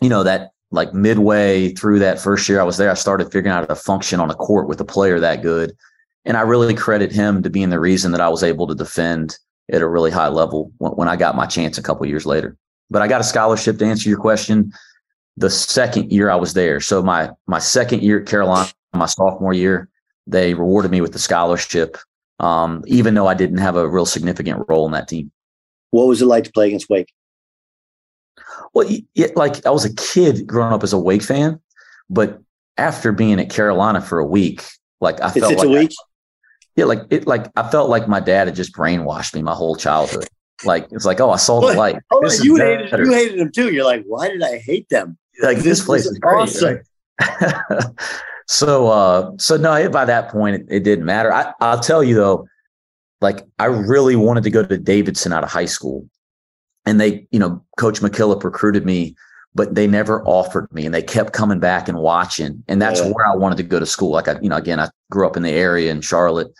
you know, that like midway through that first year I was there, I started figuring out how to function on a court with a player that good. And I really credit him to being the reason that I was able to defend at a really high level when, I got my chance a couple years later. But I got a scholarship to answer your question the second year I was there. So my my second year at Carolina, my sophomore year, they rewarded me with the scholarship, um, even though I didn't have a real significant role in that team.
What was it like to play against Wake?
Well, it, like I was a kid growing up as a Wake fan, but after being at Carolina for a week, like I felt like
a week. I,
yeah, like it, like I felt like my dad had just brainwashed me my whole childhood. Like it's like, oh, I saw the light.
Oh, you hated you hated them too. You're like, why did I hate them?
like this, this place is great. Awesome. Right? [LAUGHS] so uh so no by that point it, it didn't matter I, i'll tell you though like i really wanted to go to davidson out of high school and they you know coach mckillop recruited me but they never offered me and they kept coming back and watching and that's yeah. where i wanted to go to school like i you know again i grew up in the area in charlotte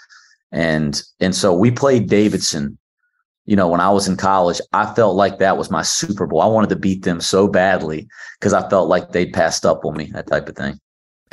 and and so we played davidson you know, when I was in college, I felt like that was my Super Bowl. I wanted to beat them so badly because I felt like they'd passed up on me, that type of thing.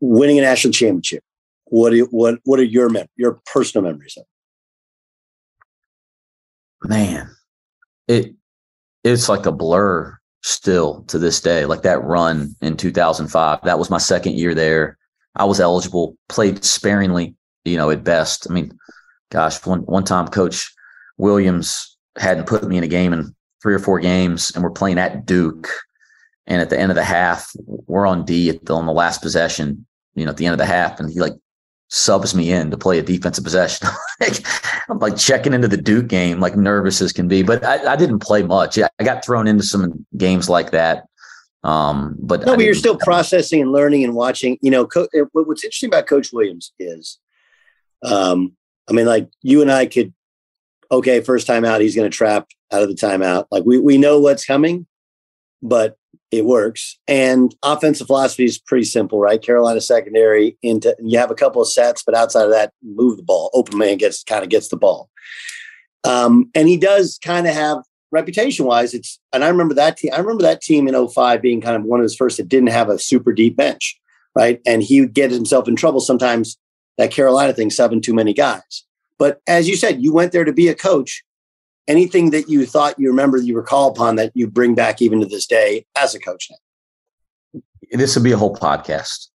Winning a national championship. What do you, what what are your mem- your personal memories of?
Man, it it's like a blur still to this day. Like that run in 2005, that was my second year there. I was eligible, played sparingly, you know, at best. I mean, gosh, one one time Coach Williams hadn't put me in a game in three or four games, and we're playing at Duke. And at the end of the half, we're on D at the, on the last possession, you know, at the end of the half, and he like subs me in to play a defensive possession. [LAUGHS] like, I'm like checking into the Duke game, like nervous as can be. But I, I didn't play much. I got thrown into some games like that. Um, but
no, but you're still processing and learning and watching. You know, co- what's interesting about Coach Williams is, um, I mean, like you and I could, okay, first time out, he's going to trap out of the timeout. Like we we know what's coming, but it works. And offensive philosophy is pretty simple, right? Carolina secondary into you have a couple of sets, but outside of that, move the ball. Open man gets kind of gets the ball. Um, and he does kind of have reputation wise, it's and I remember that team. I remember that team in 05 being kind of one of his first that didn't have a super deep bench, right? And he would get himself in trouble sometimes. That Carolina thing, seven too many guys. But as you said, you went there to be a coach anything that you thought you remember you recall upon that you bring back even to this day as a coach now?
This would be a whole podcast.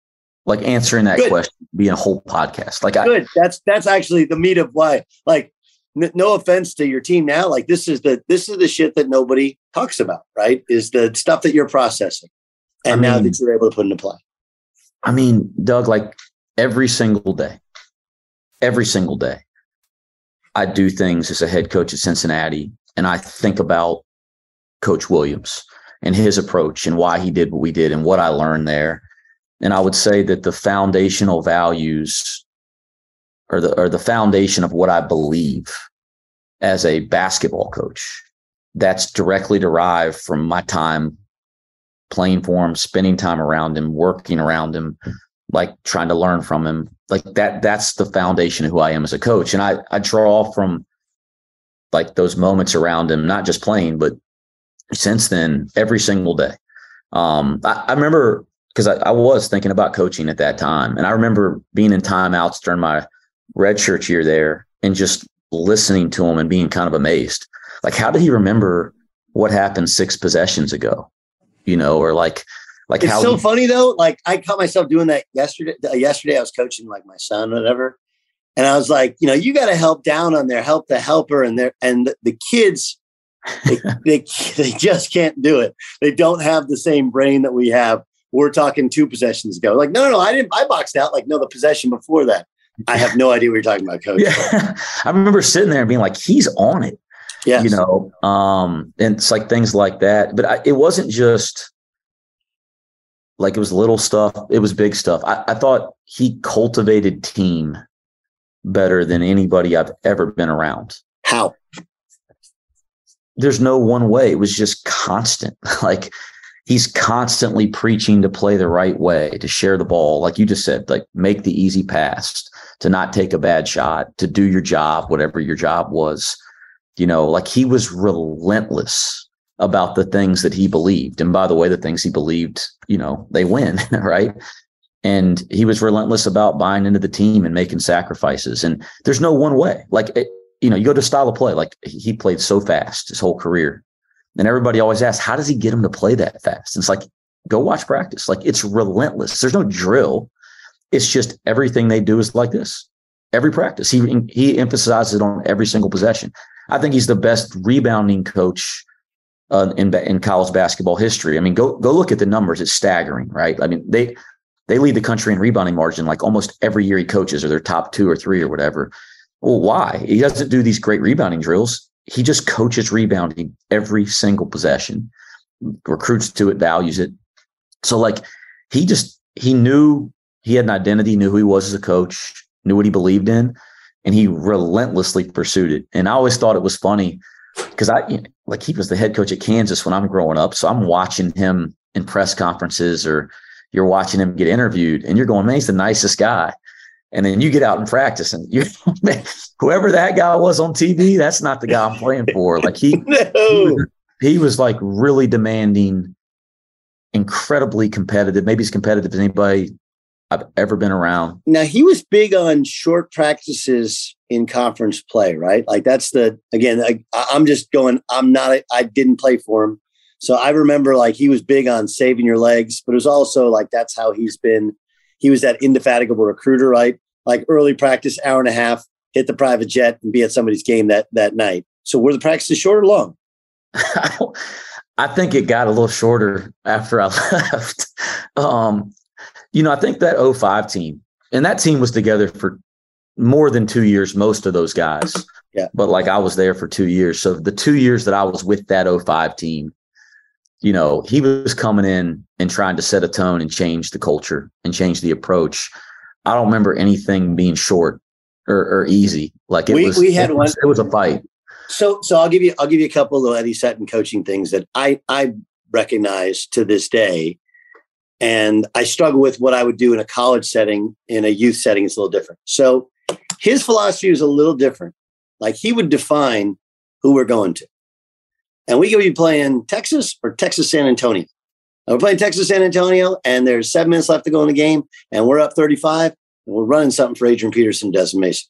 Like answering that Good. question, being a whole podcast. Like
Good. I, that's that's actually the meat of why. Like, n- no offense to your team now. Like this is the this is the shit that nobody talks about. Right? Is the stuff that you're processing, and I mean, now that you're able to put into play.
I mean, Doug, like every single day, every single day, I do things as a head coach at Cincinnati, and I think about Coach Williams and his approach and why he did what we did and what I learned there. And I would say that the foundational values or the the foundation of what I believe as a basketball coach, that's directly derived from my time playing for him, spending time around him, working around him, like trying to learn from him like that that's the foundation of who I am as a coach. And I I draw from like those moments around him, not just playing, but since then, every single day. Um, I, I remember because I, I, was thinking about coaching at that time. And I remember being in timeouts during my red shirt year there and just listening to him and being kind of amazed. Like, how did he remember what happened six possessions ago? You know, or like like
it's
how
so he, funny though. Like I caught myself doing that yesterday. Yesterday I was coaching like my son, whatever, and I was like, you know, you got to help down on there, help the helper, and there, and the, the kids, they, [LAUGHS] they they just can't do it. They don't have the same brain that we have. We're talking two possessions ago. Like, no, no, no, I didn't. I boxed out. Like, no, the possession before that. I have no idea what you're talking about, coach. [LAUGHS]
Yeah. I remember sitting there and being like, he's on it.
Yeah.
You know, um, and it's like things like that. But I, it wasn't just like it was little stuff, it was big stuff. I, I thought he cultivated team better than anybody I've ever been around.
How?
There's no one way. It was just constant. [LAUGHS] like he's constantly preaching to play the right way, to share the ball. Like you just said, like make the easy pass, to not take a bad shot, to do your job, whatever your job was. You know, like he was relentless about the things that he believed. And by the way, the things he believed, you know, they win, [LAUGHS] right? And he was relentless about buying into the team and making sacrifices. And there's no one way. Like, it, you know, you go to style of play, like he played so fast his whole career. And everybody always asks, how does he get him to play that fast? And it's like, go watch practice. Like it's relentless. There's no drill. it's just everything they do is like this. Every practice, he he emphasizes it on every single possession. I think he's the best rebounding coach uh, in in college basketball history. I mean, go go look at the numbers; it's staggering, right? I mean, they they lead the country in rebounding margin like almost every year he coaches, or they're top two or three or whatever. Well, why? He doesn't do these great rebounding drills. He just coaches rebounding every single possession, recruits to it, values it. So, like, he just he knew he had an identity, knew who he was as a coach, knew what he believed in, and he relentlessly pursued it. And I always thought it was funny because I you know, like he was the head coach at Kansas when I'm growing up, so I'm watching him in press conferences or you're watching him get interviewed, and you're going, man, he's the nicest guy. And then you get out and practice, and you, [LAUGHS] man, whoever that guy was on TV, that's not the guy I'm playing for. Like he, [LAUGHS] no. he, was, he was like really demanding, incredibly competitive. Maybe as competitive as anybody I've ever been around.
Now he was big on short practices in conference play, right? Like that's the again. I, I'm just going. I'm not. I didn't play for him, so I remember like he was big on saving your legs, but it was also like that's how he's been. He was that indefatigable recruiter, right? Like early practice, hour and a half, hit the private jet and be at somebody's game that that night. So were the practices short or long? [LAUGHS]
I think it got a little shorter after I [LAUGHS] left. Um, you know, I think that 05 team, and that team was together for more than two years, most of those guys.
Yeah.
But like I was there for two years. So the two years that I was with that 05 team, you know, he was coming in and trying to set a tone and change the culture and change the approach. I don't remember anything being short or, or easy. Like it
we,
was,
we had
it
one.
Was, it was a fight.
So, so I'll give you, I'll give you a couple of Eddie Sutton coaching things that I, I recognize to this day and I struggle with what I would do in a college setting. In a youth setting, it's a little different. So his philosophy is a little different. Like he would define who we're going to. And we could be playing Texas or Texas San Antonio. And we're playing Texas San Antonio, and there's seven minutes left to go in the game, and we're up 35, and we're running something for Adrian Peterson, Desmond Mason.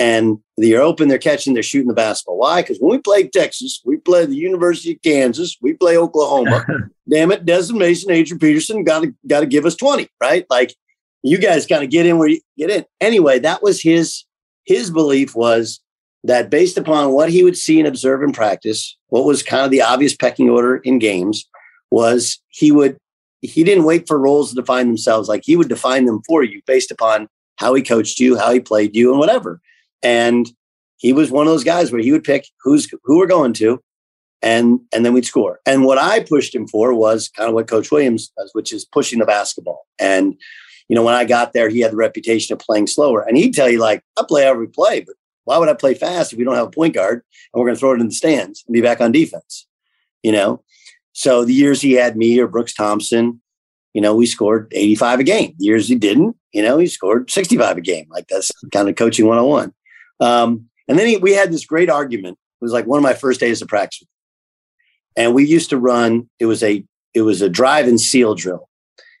And they're open, they're catching, they're shooting the basketball. Why? Because when we play Texas, we play the University of Kansas, we play Oklahoma. [LAUGHS] Damn it, Desmond Mason, Adrian Peterson got to got to give us 20, right? Like you guys got to get in where you get in. Anyway, that was his his belief was that based upon what he would see and observe in practice, what was kind of the obvious pecking order in games was he would he didn't wait for roles to define themselves. Like he would define them for you based upon how he coached you, how he played you, and whatever. And he was one of those guys where he would pick who's who we're going to, and and then we'd score. And what I pushed him for was kind of what Coach Williams does, which is pushing the basketball. And you know, when I got there, he had the reputation of playing slower, and he'd tell you like, "I play every play, but why would I play fast if we don't have a point guard and we're going to throw it in the stands and be back on defense?" You know. So the years he had me or Brooks Thompson, you know, we scored 85 a game. The years he didn't, you know, he scored 65 a game. Like that's kind of coaching 101. Um, and then he, we had this great argument. It was like one of my first days of practice. And we used to run, it was a it was a drive and seal drill.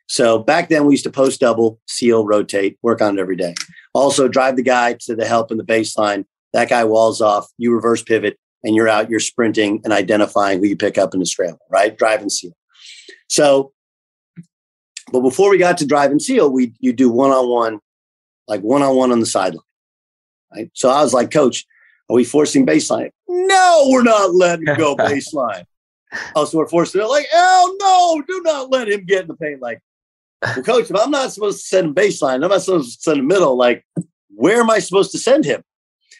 So back then we used to post double, seal, rotate, work on it every day. Also drive the guy to the help in the baseline. That guy walls off, you reverse pivot, and you're out, you're sprinting and identifying who you pick up in the scramble, right? Drive and seal. So, but before we got to drive and seal, we you do one on one, like one on one on the sideline. Right. So I was like, Coach, are we forcing baseline? No, we're not letting go [LAUGHS] baseline. oh, so we're forcing it. Like, oh no, do not let him get in the paint. Like, well, Coach, if I'm not supposed to send him baseline, I'm not supposed to send him middle. Like, where am I supposed to send him?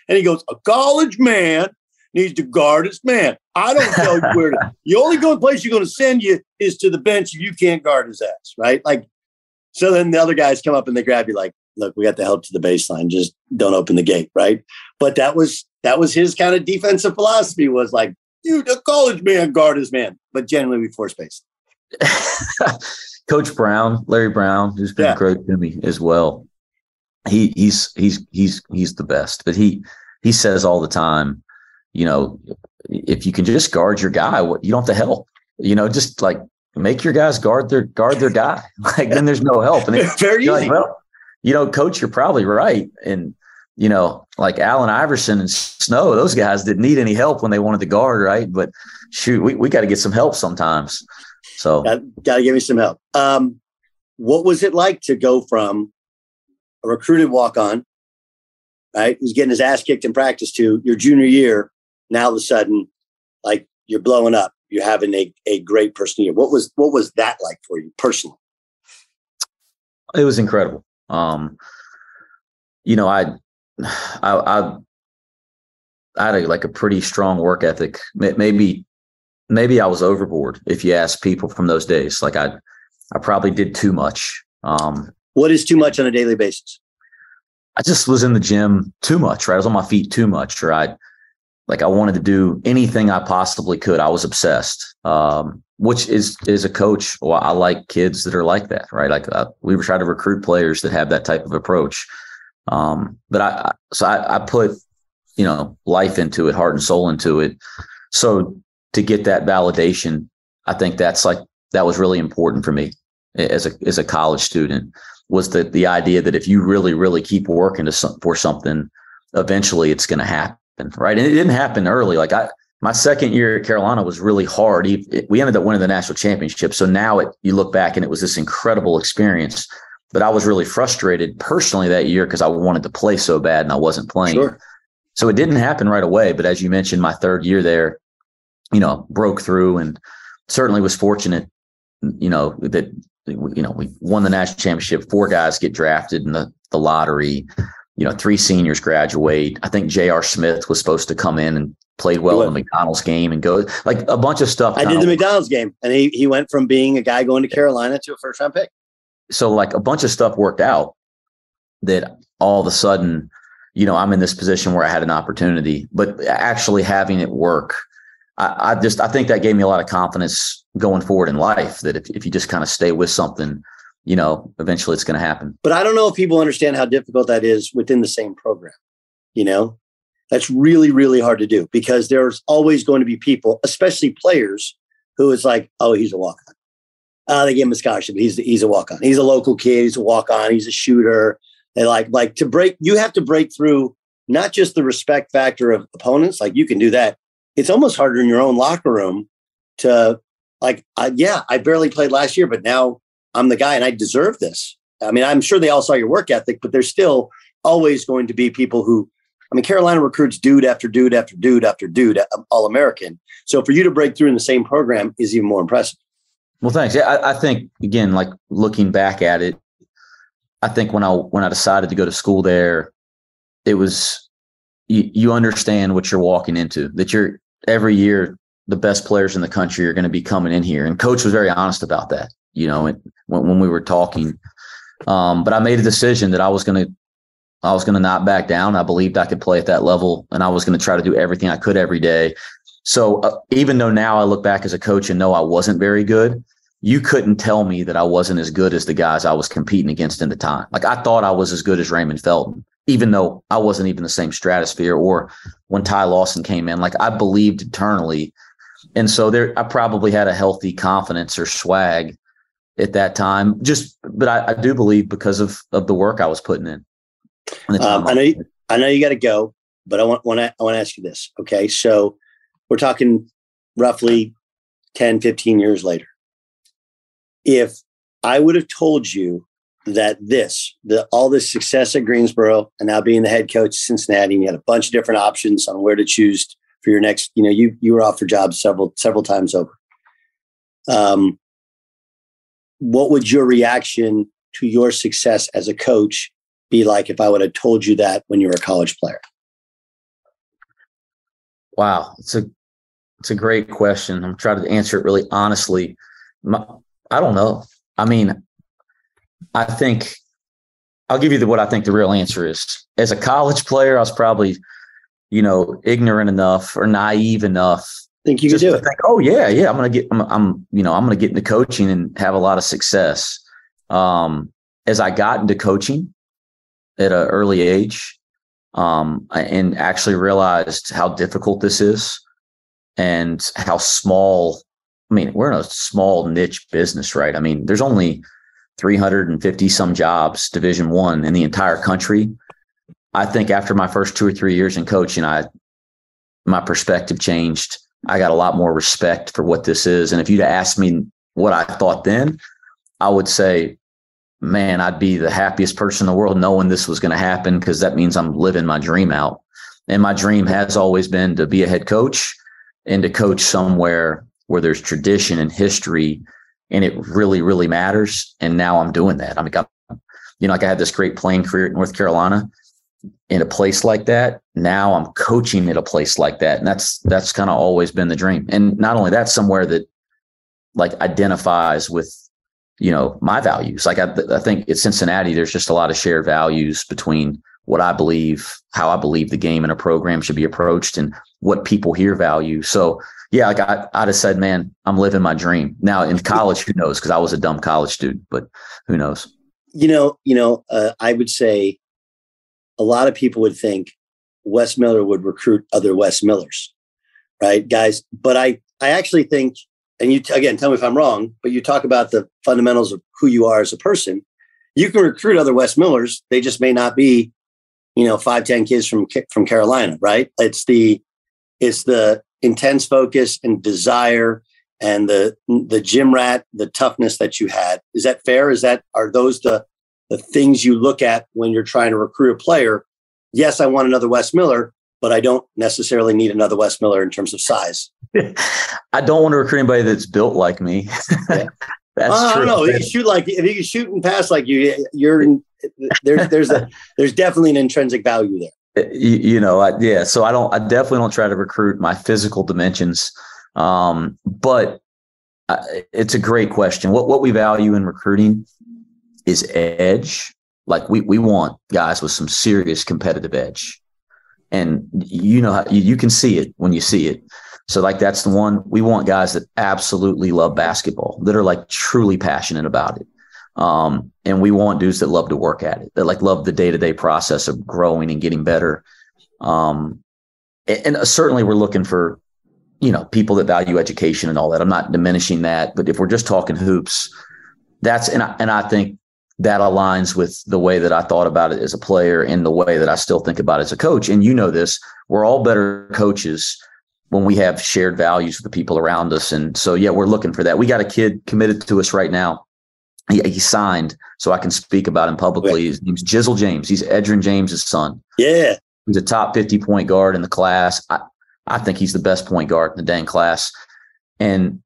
And he goes, a college man needs to guard his man. I don't tell you where to. [LAUGHS] The only good place you're going to send you is to the bench if you can't guard his ass, right? Like, so then the other guys come up and they grab you, like, look, we got the help to the baseline. Just don't open the gate, right? But that was that was his kind of defensive philosophy was like, you the college man guard his man, but generally we force base. [LAUGHS]
Coach Brown, Larry Brown, who's been yeah. great to me as well. He he's he's he's he's the best, but he he says all the time, you know, if you can just guard your guy, what you don't have to help. You know, just like make your guys guard their guard their guy. [LAUGHS] Like then there's no help. And
it's [LAUGHS] very easy.
Like, well, you know, coach, you're probably right. And, you know, like Allen Iverson and Snow, those guys didn't need any help when they wanted to guard, right? But shoot, we, we got to get some help sometimes. So
got, to give me some help. Um, what was it like to go from a recruited walk on, right? Who's getting his ass kicked in practice to your junior year. Now all of a sudden, like you're blowing up. You're having a, a great personal year. What was what was that like for you personally?
It was incredible. Um, you know, I, [SIGHS] I, I, I had a, like a pretty strong work ethic. Maybe, maybe I was overboard. If you ask people from those days, like I, I probably did too much. Um,
what is too much on a daily basis?
I just was in the gym too much, right? I was on my feet too much, right? Like I wanted to do anything I possibly could. I was obsessed. Um, which is is a coach. Well, I like kids that are like that, right? Like uh, we try to recruit players that have that type of approach. Um, but I so I, I put you know life into it, heart and soul into it. So to get that validation, I think that's like that was really important for me as a as a college student was the the idea that if you really really keep working some, for something, eventually it's going to happen, right? And it didn't happen early. Like I my second year at Carolina was really hard. We ended up winning the national championship, so now it, you look back and it was this incredible experience. But I was really frustrated personally that year because I wanted to play so bad and I wasn't playing. Sure. So it didn't happen right away. But as you mentioned, my third year there, you know, broke through and certainly was fortunate, you know, that you know, we won the national championship. Four guys get drafted in the, the lottery. You know, three seniors graduate. I think J.R. Smith was supposed to come in and played well in the McDonald's game and go like a bunch of stuff.
I did the McDonald's game, and he he went from being a guy going to Carolina to a first round pick.
So like a bunch of stuff worked out that all of a sudden, you know, I'm in this position where I had an opportunity, but actually having it work I, I, just I think that gave me a lot of confidence going forward in life that if, if you just kind of stay with something, you know, eventually it's going to happen.
But I don't know if people understand how difficult that is within the same program. You know, that's really, really hard to do because there's always going to be people, especially players, who is like, oh, he's a walk on. Uh, they give him a scholarship. He's he's a walk on. He's a local kid. He's a walk on. He's a shooter. They like like to break. You have to break through not just the respect factor of opponents. Like you can do that it's almost harder in your own locker room to like, uh, yeah, I barely played last year, but now I'm the guy and I deserve this. I mean, I'm sure they all saw your work ethic, but there's still always going to be people who, I mean, Carolina recruits dude after dude after dude after dude, um, all American. So for you to break through in the same program is even more impressive.
Well, thanks. Yeah, I, I think again, like looking back at it, I think when I when I decided to go to school there, it was you, you understand what you're walking into. That you're every year the best players in the country are going to be coming in here. And coach was very honest about that, you know, when, when we were talking. Um, but I made a decision that I was going to, I was going to not back down. I believed I could play at that level and I was going to try to do everything I could every day. So uh, even though now I look back as a coach and know I wasn't very good, you couldn't tell me that I wasn't as good as the guys I was competing against in the time. Like I thought I was as good as Raymond Felton even though I wasn't even the same stratosphere or when Ty Lawson came in, like I believed eternally. And so there, I probably had a healthy confidence or swag at that time. Just, but I, I do believe because of, of the work I was putting in.
Um, I know, you, I know you got to go, but I want, want to, I want to ask you this. Okay. So we're talking roughly 10, 15 years later. If I would have told you that this, the, all this success at Greensboro and now being the head coach at Cincinnati, and you had a bunch of different options on where to choose for your next, you know, you, you were offered jobs several, several times over. Um, what would your reaction to your success as a coach be like if I would have told you that when you were a college player?
Wow, it's a it's a great question. I'm trying to answer it really honestly. My, I don't know. I mean, I think I'll give you the, what I think the real answer is. As a college player, I was probably, you know, ignorant enough or naive enough.
Think you could do it?
Think, oh yeah, yeah. I'm gonna get. I'm, I'm, you know, I'm gonna get into coaching and have a lot of success. Um, as I got into coaching at an early age, um, and actually realized how difficult this is, and how small. I mean, we're in a small niche business, right? I mean, there's only 350 some jobs, Division One in the entire country. I think after my first two or three years in coaching, I my perspective changed. I got a lot more respect for what this is. And if you'd asked me what I thought then, I would say man, I'd be the happiest person in the world knowing this was going to happen because that means I'm living my dream out. And my dream has always been to be a head coach and to coach somewhere where there's tradition and history and it really, really matters. And now I'm doing that. I mean, I'm, you know, like I had this great playing career at North Carolina in a place like that. Now I'm coaching at a place like that. And that's, that's kind of always been the dream. And not only that, somewhere that like identifies with you know my values. Like I, I think at cincinnati there's just a lot of shared values between what i believe how i believe the game and a program should be approached and what people here value. So yeah like I, i'd have said man i'm living my dream. Now in college who knows? Because i was a dumb college student but who knows?
You know you know uh, i would say a lot of people would think wes miller would recruit other wes millers right guys? But i i actually think and you again tell me if I'm wrong, but you talk about the fundamentals of who you are as a person. You can recruit other Wes Millers; they just may not be, you know, five ten kids from from Carolina, right? It's the it's the intense focus and desire and the the gym rat, the toughness that you had. Is that fair? Is that are those the the things you look at when you're trying to recruit a player? Yes, I want another Wes Miller, but I don't necessarily need another Wes Miller in terms of size. [LAUGHS]
I don't want to recruit anybody that's built like me.
Yeah. [LAUGHS] that's true. I don't know. You shoot like if you can shoot and pass like you, you're there's there's a [LAUGHS] there's definitely an intrinsic value there.
Uh, you, you know, I, yeah. So I don't. I definitely don't try to recruit my physical dimensions. Um, but I, it's a great question. What what we value in recruiting is edge. Like we we want guys with some serious competitive edge, and you know how you, you can see it when you see it. So like that's the one we want guys that absolutely love basketball, that are like truly passionate about it. Um, and we want dudes that love to work at it, that like love the day to day process of growing and getting better. Um, and, and certainly we're looking for, you know, people that value education and all that. I'm not diminishing that, but if we're just talking hoops, that's and I, and I think that aligns with the way that I thought about it as a player and the way that I still think about it as a coach. And you know this, we're all better coaches when we have shared values with the people around us. And so, yeah, we're looking for that. We got a kid committed to us right now. He, he signed, so I can speak about him publicly. His name's Jizzle James. He's Edgerrin James's son.
Yeah.
He's a top 50 point guard in the class. I, I think he's the best point guard in the dang class. And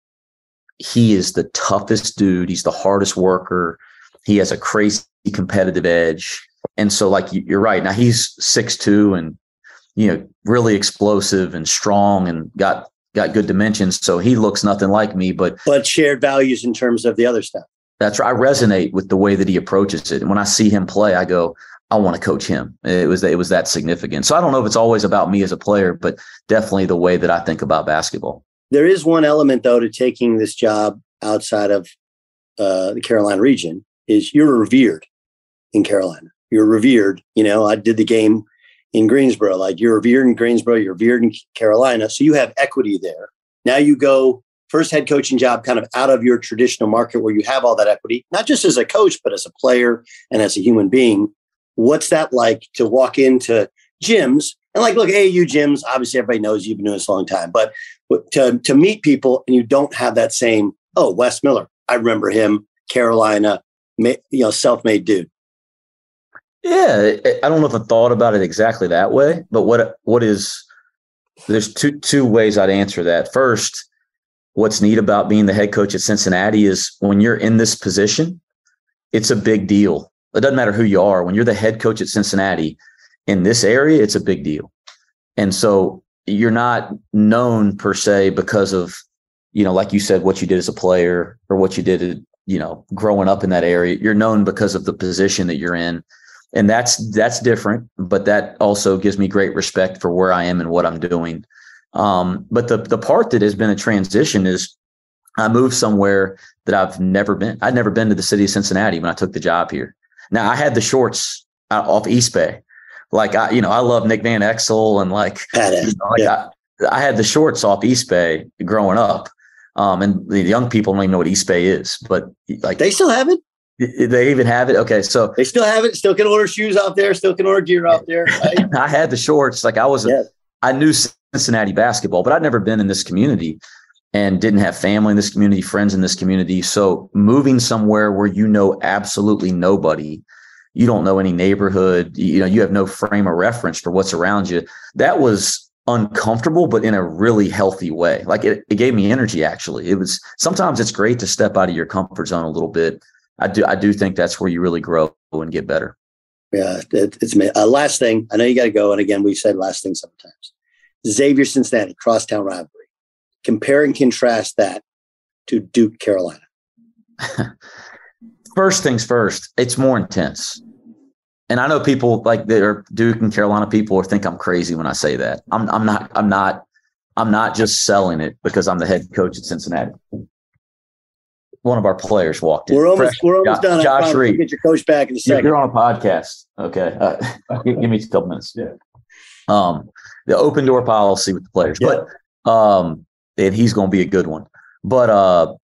he is the toughest dude. He's the hardest worker. He has a crazy competitive edge. And so, like, you're right. Now he's six two and you know, really explosive and strong and got got good dimensions. So he looks nothing like me, but
but shared values in terms of the other stuff.
That's right. I resonate with the way that he approaches it. And when I see him play, I go, I want to coach him. It was it was that significant. So I don't know if it's always about me as a player, but definitely the way that I think about basketball.
There is one element though to taking this job outside of uh, the Carolina region is you're revered in Carolina. You're revered. You know, I did the game in Greensboro. Like you're revered in Greensboro, you're revered in Carolina. So you have equity there. Now you go first head coaching job kind of out of your traditional market where you have all that equity, not just as a coach, but as a player and as a human being. What's that like to walk into gyms and like, look, AAU gyms, obviously everybody knows you've been doing this a long time, but to, to meet people and you don't have that same, oh, Wes Miller, I remember him, Carolina, you know, self-made dude.
Yeah, I don't know if I thought about it exactly that way, but what what is there's two two ways I'd answer that. First, what's neat about being the head coach at Cincinnati is when you're in this position, it's a big deal. It doesn't matter who you are. When you're the head coach at Cincinnati in this area, it's a big deal. And so you're not known per se because of, you know, like you said, what you did as a player or what you did, you know, growing up in that area. You're known because of the position that you're in. And that's that's different but that also gives me great respect for where i am and what i'm doing. Um, but the the part that has been a transition is i moved somewhere that i've never been. I'd never been to the city of cincinnati when i took the job here. Now i had the shorts off Eastbay. Like i you know i love nick van exel and like, you know, like yeah. I, I had the shorts off Eastbay growing up um, and the young people don't even know what Eastbay is but like
they still have it
they even have it. Okay, so
they still have it. Still can order shoes out there. Still can order gear out there.
Right? [LAUGHS] I had the shorts. Like I was. I knew Cincinnati basketball, but I'd never been in this community. and didn't have family in this community, friends in this community. So moving somewhere where you know absolutely nobody, you don't know any neighborhood, you know, you have no frame of reference for what's around you. That was uncomfortable, but in a really healthy way. Like it, it gave me energy actually. It was sometimes it's great to step out of your comfort zone a little bit. I do I do think that's where you really grow and get better.
Yeah, it, it's uh, last thing. I know you got to go, and again, we said last thing sometimes. Xavier Cincinnati crosstown rivalry. Compare and contrast that to Duke Carolina. [LAUGHS]
first things first, it's more intense. And I know people like they're Duke and Carolina people or think I'm crazy when I say that. I'm I'm not I'm not I'm not just selling it because I'm the head coach at Cincinnati. One of our players walked in.
We're almost Fresh, we're almost done. Josh Reed. Get your coach back in a second.
You're on a podcast. Okay. Uh, [LAUGHS] give, give, me a couple minutes. Yeah. Um, the open door policy with the players. Yeah. But um, and he's going to be a good one. But uh,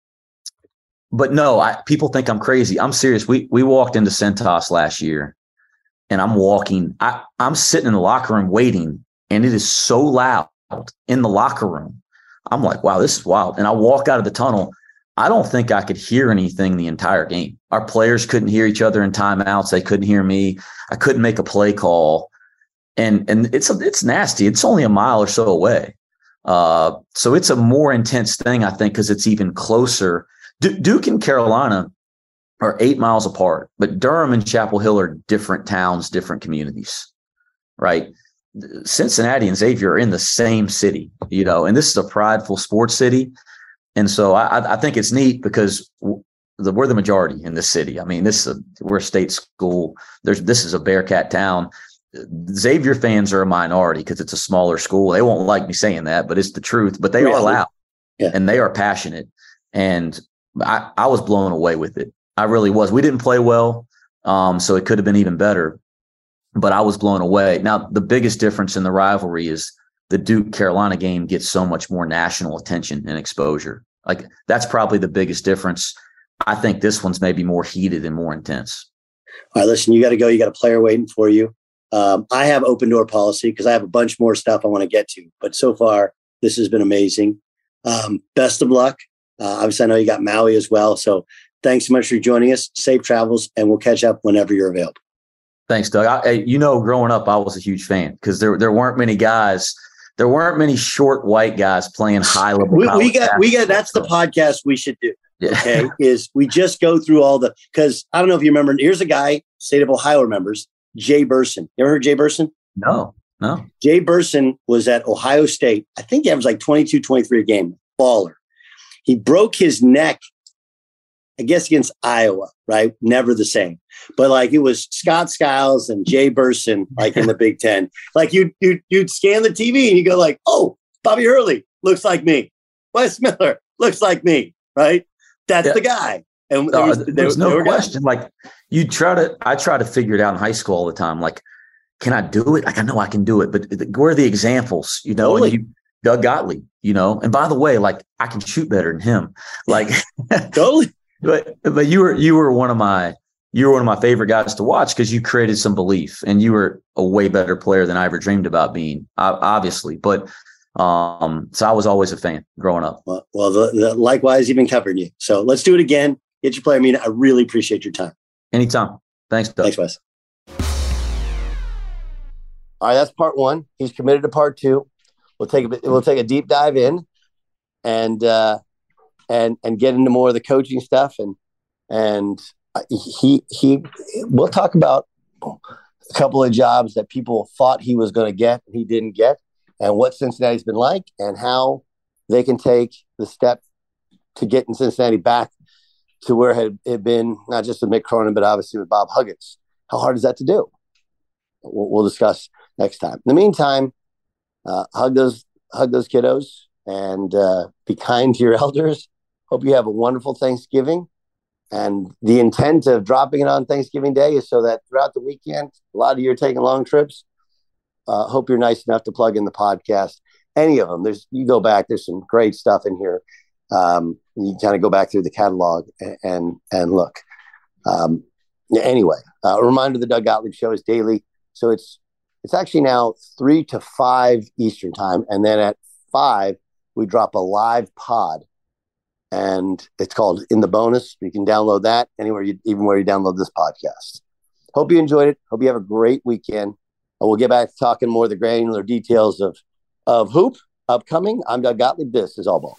but no, I, people think I'm crazy. I'm serious. We we walked into Cintas last year, and I'm walking. I I'm sitting in the locker room waiting, and it is so loud in the locker room. I'm like, wow, this is wild. And I walk out of the tunnel. I don't think I could hear anything the entire game. Our players couldn't hear each other in timeouts. They couldn't hear me. I couldn't make a play call, and and it's a, it's nasty. It's only a mile or so away. Uh, so it's a more intense thing, I think, because it's even closer. Duke and Carolina are eight miles apart, but Durham and Chapel Hill are different towns, different communities, right? Cincinnati and Xavier are in the same city, you know, and this is a prideful sports city. And so I, I think it's neat because the, we're the majority in this city. I mean, this is a, we're a state school. There's this is a Bearcat town. Xavier fans are a minority because it's a smaller school. They won't like me saying that, but it's the truth. But they really? are loud yeah. and they are passionate. And I, I was blown away with it. I really was. We didn't play well, um, so it could have been even better. But I was blown away. Now, the biggest difference in the rivalry is the Duke Carolina game gets so much more national attention and exposure. Like that's probably the biggest difference. I think this one's maybe more heated and more intense.
All right, listen, you got to go. You got a player waiting for you. Um, I have open door policy because I have a bunch more stuff I want to get to. But so far, this has been amazing. Um, best of luck. Uh, obviously, I know you got Maui as well. So thanks so much for joining us. Safe travels, and we'll catch up whenever you're available.
Thanks, Doug. I, you know, growing up, I was a huge fan because there there weren't many guys. There weren't many short white guys playing high level.
We, we got we got that's the podcast we should do. Yeah. Okay, [LAUGHS] is we just go through all the because I don't know if you remember. Here's a guy, state of Ohio remembers Jay Burson. You ever heard Jay Burson?
No, no.
Jay Burson was at Ohio State. I think he was like 22, 23 a game. Baller. He broke his neck, I guess, against Iowa, right? Never the same. But like it was Scott Skiles and Jay Burson, like in the Big [LAUGHS] Ten. Like you you you'd scan the TV and you go like, oh, Bobby Hurley looks like me. Wes Miller [LAUGHS] looks like me, right? That's yeah. the guy.
And there was, there, there's no question. Guys. Like you try to, I try to figure it out in high school all the time. Like, can I do it? Like I know I can do it, but where are the examples? You know, totally. you, Doug Gottlieb, you know. And by the way, like I can shoot better than him. Like [LAUGHS]
totally.
But but you were you were one of my you were one of my favorite guys to watch because you created some belief and you were a way better player than I ever dreamed about being, obviously. But um, so I was always a fan growing up.
Well, well the, the, likewise, even covering you. So let's do it again. Get your player. I mean, I really appreciate your time.
Anytime. Thanks, Doug.
Thanks, Wes.
All right, that's part one. He's committed to part two we'll take a we'll take a deep dive in and uh, and and get into more of the coaching stuff and and he he we'll talk about a couple of jobs that people thought he was going to get and he didn't get and what Cincinnati's been like and how they can take the step to getting Cincinnati back to where it had it been not just with Mick Cronin but obviously with Bob Huggins. How hard is that to do? We'll, we'll discuss next time. In the meantime, uh, hug those hug those kiddos and uh, be kind to your [LAUGHS] elders. Hope you have a wonderful Thanksgiving. And the intent of dropping it on Thanksgiving Day is so that throughout the weekend, a lot of you are taking long trips. Uh, hope you're nice enough to plug in the podcast. Any of them. There's you go back. There's some great stuff in here. Um, you kind of go back through the catalog and and, and look. Um, anyway, uh, a reminder: the Doug Gottlieb Show is daily, so it's it's actually now three to five Eastern time. And then at five, we drop a live pod, and it's called In the Bonus. You can download that anywhere, you, even where you download this podcast. Hope you enjoyed it. Hope you have a great weekend. And we'll get back to talking more of the granular details of of hoop upcoming. I'm Doug Gottlieb. This is All Ball.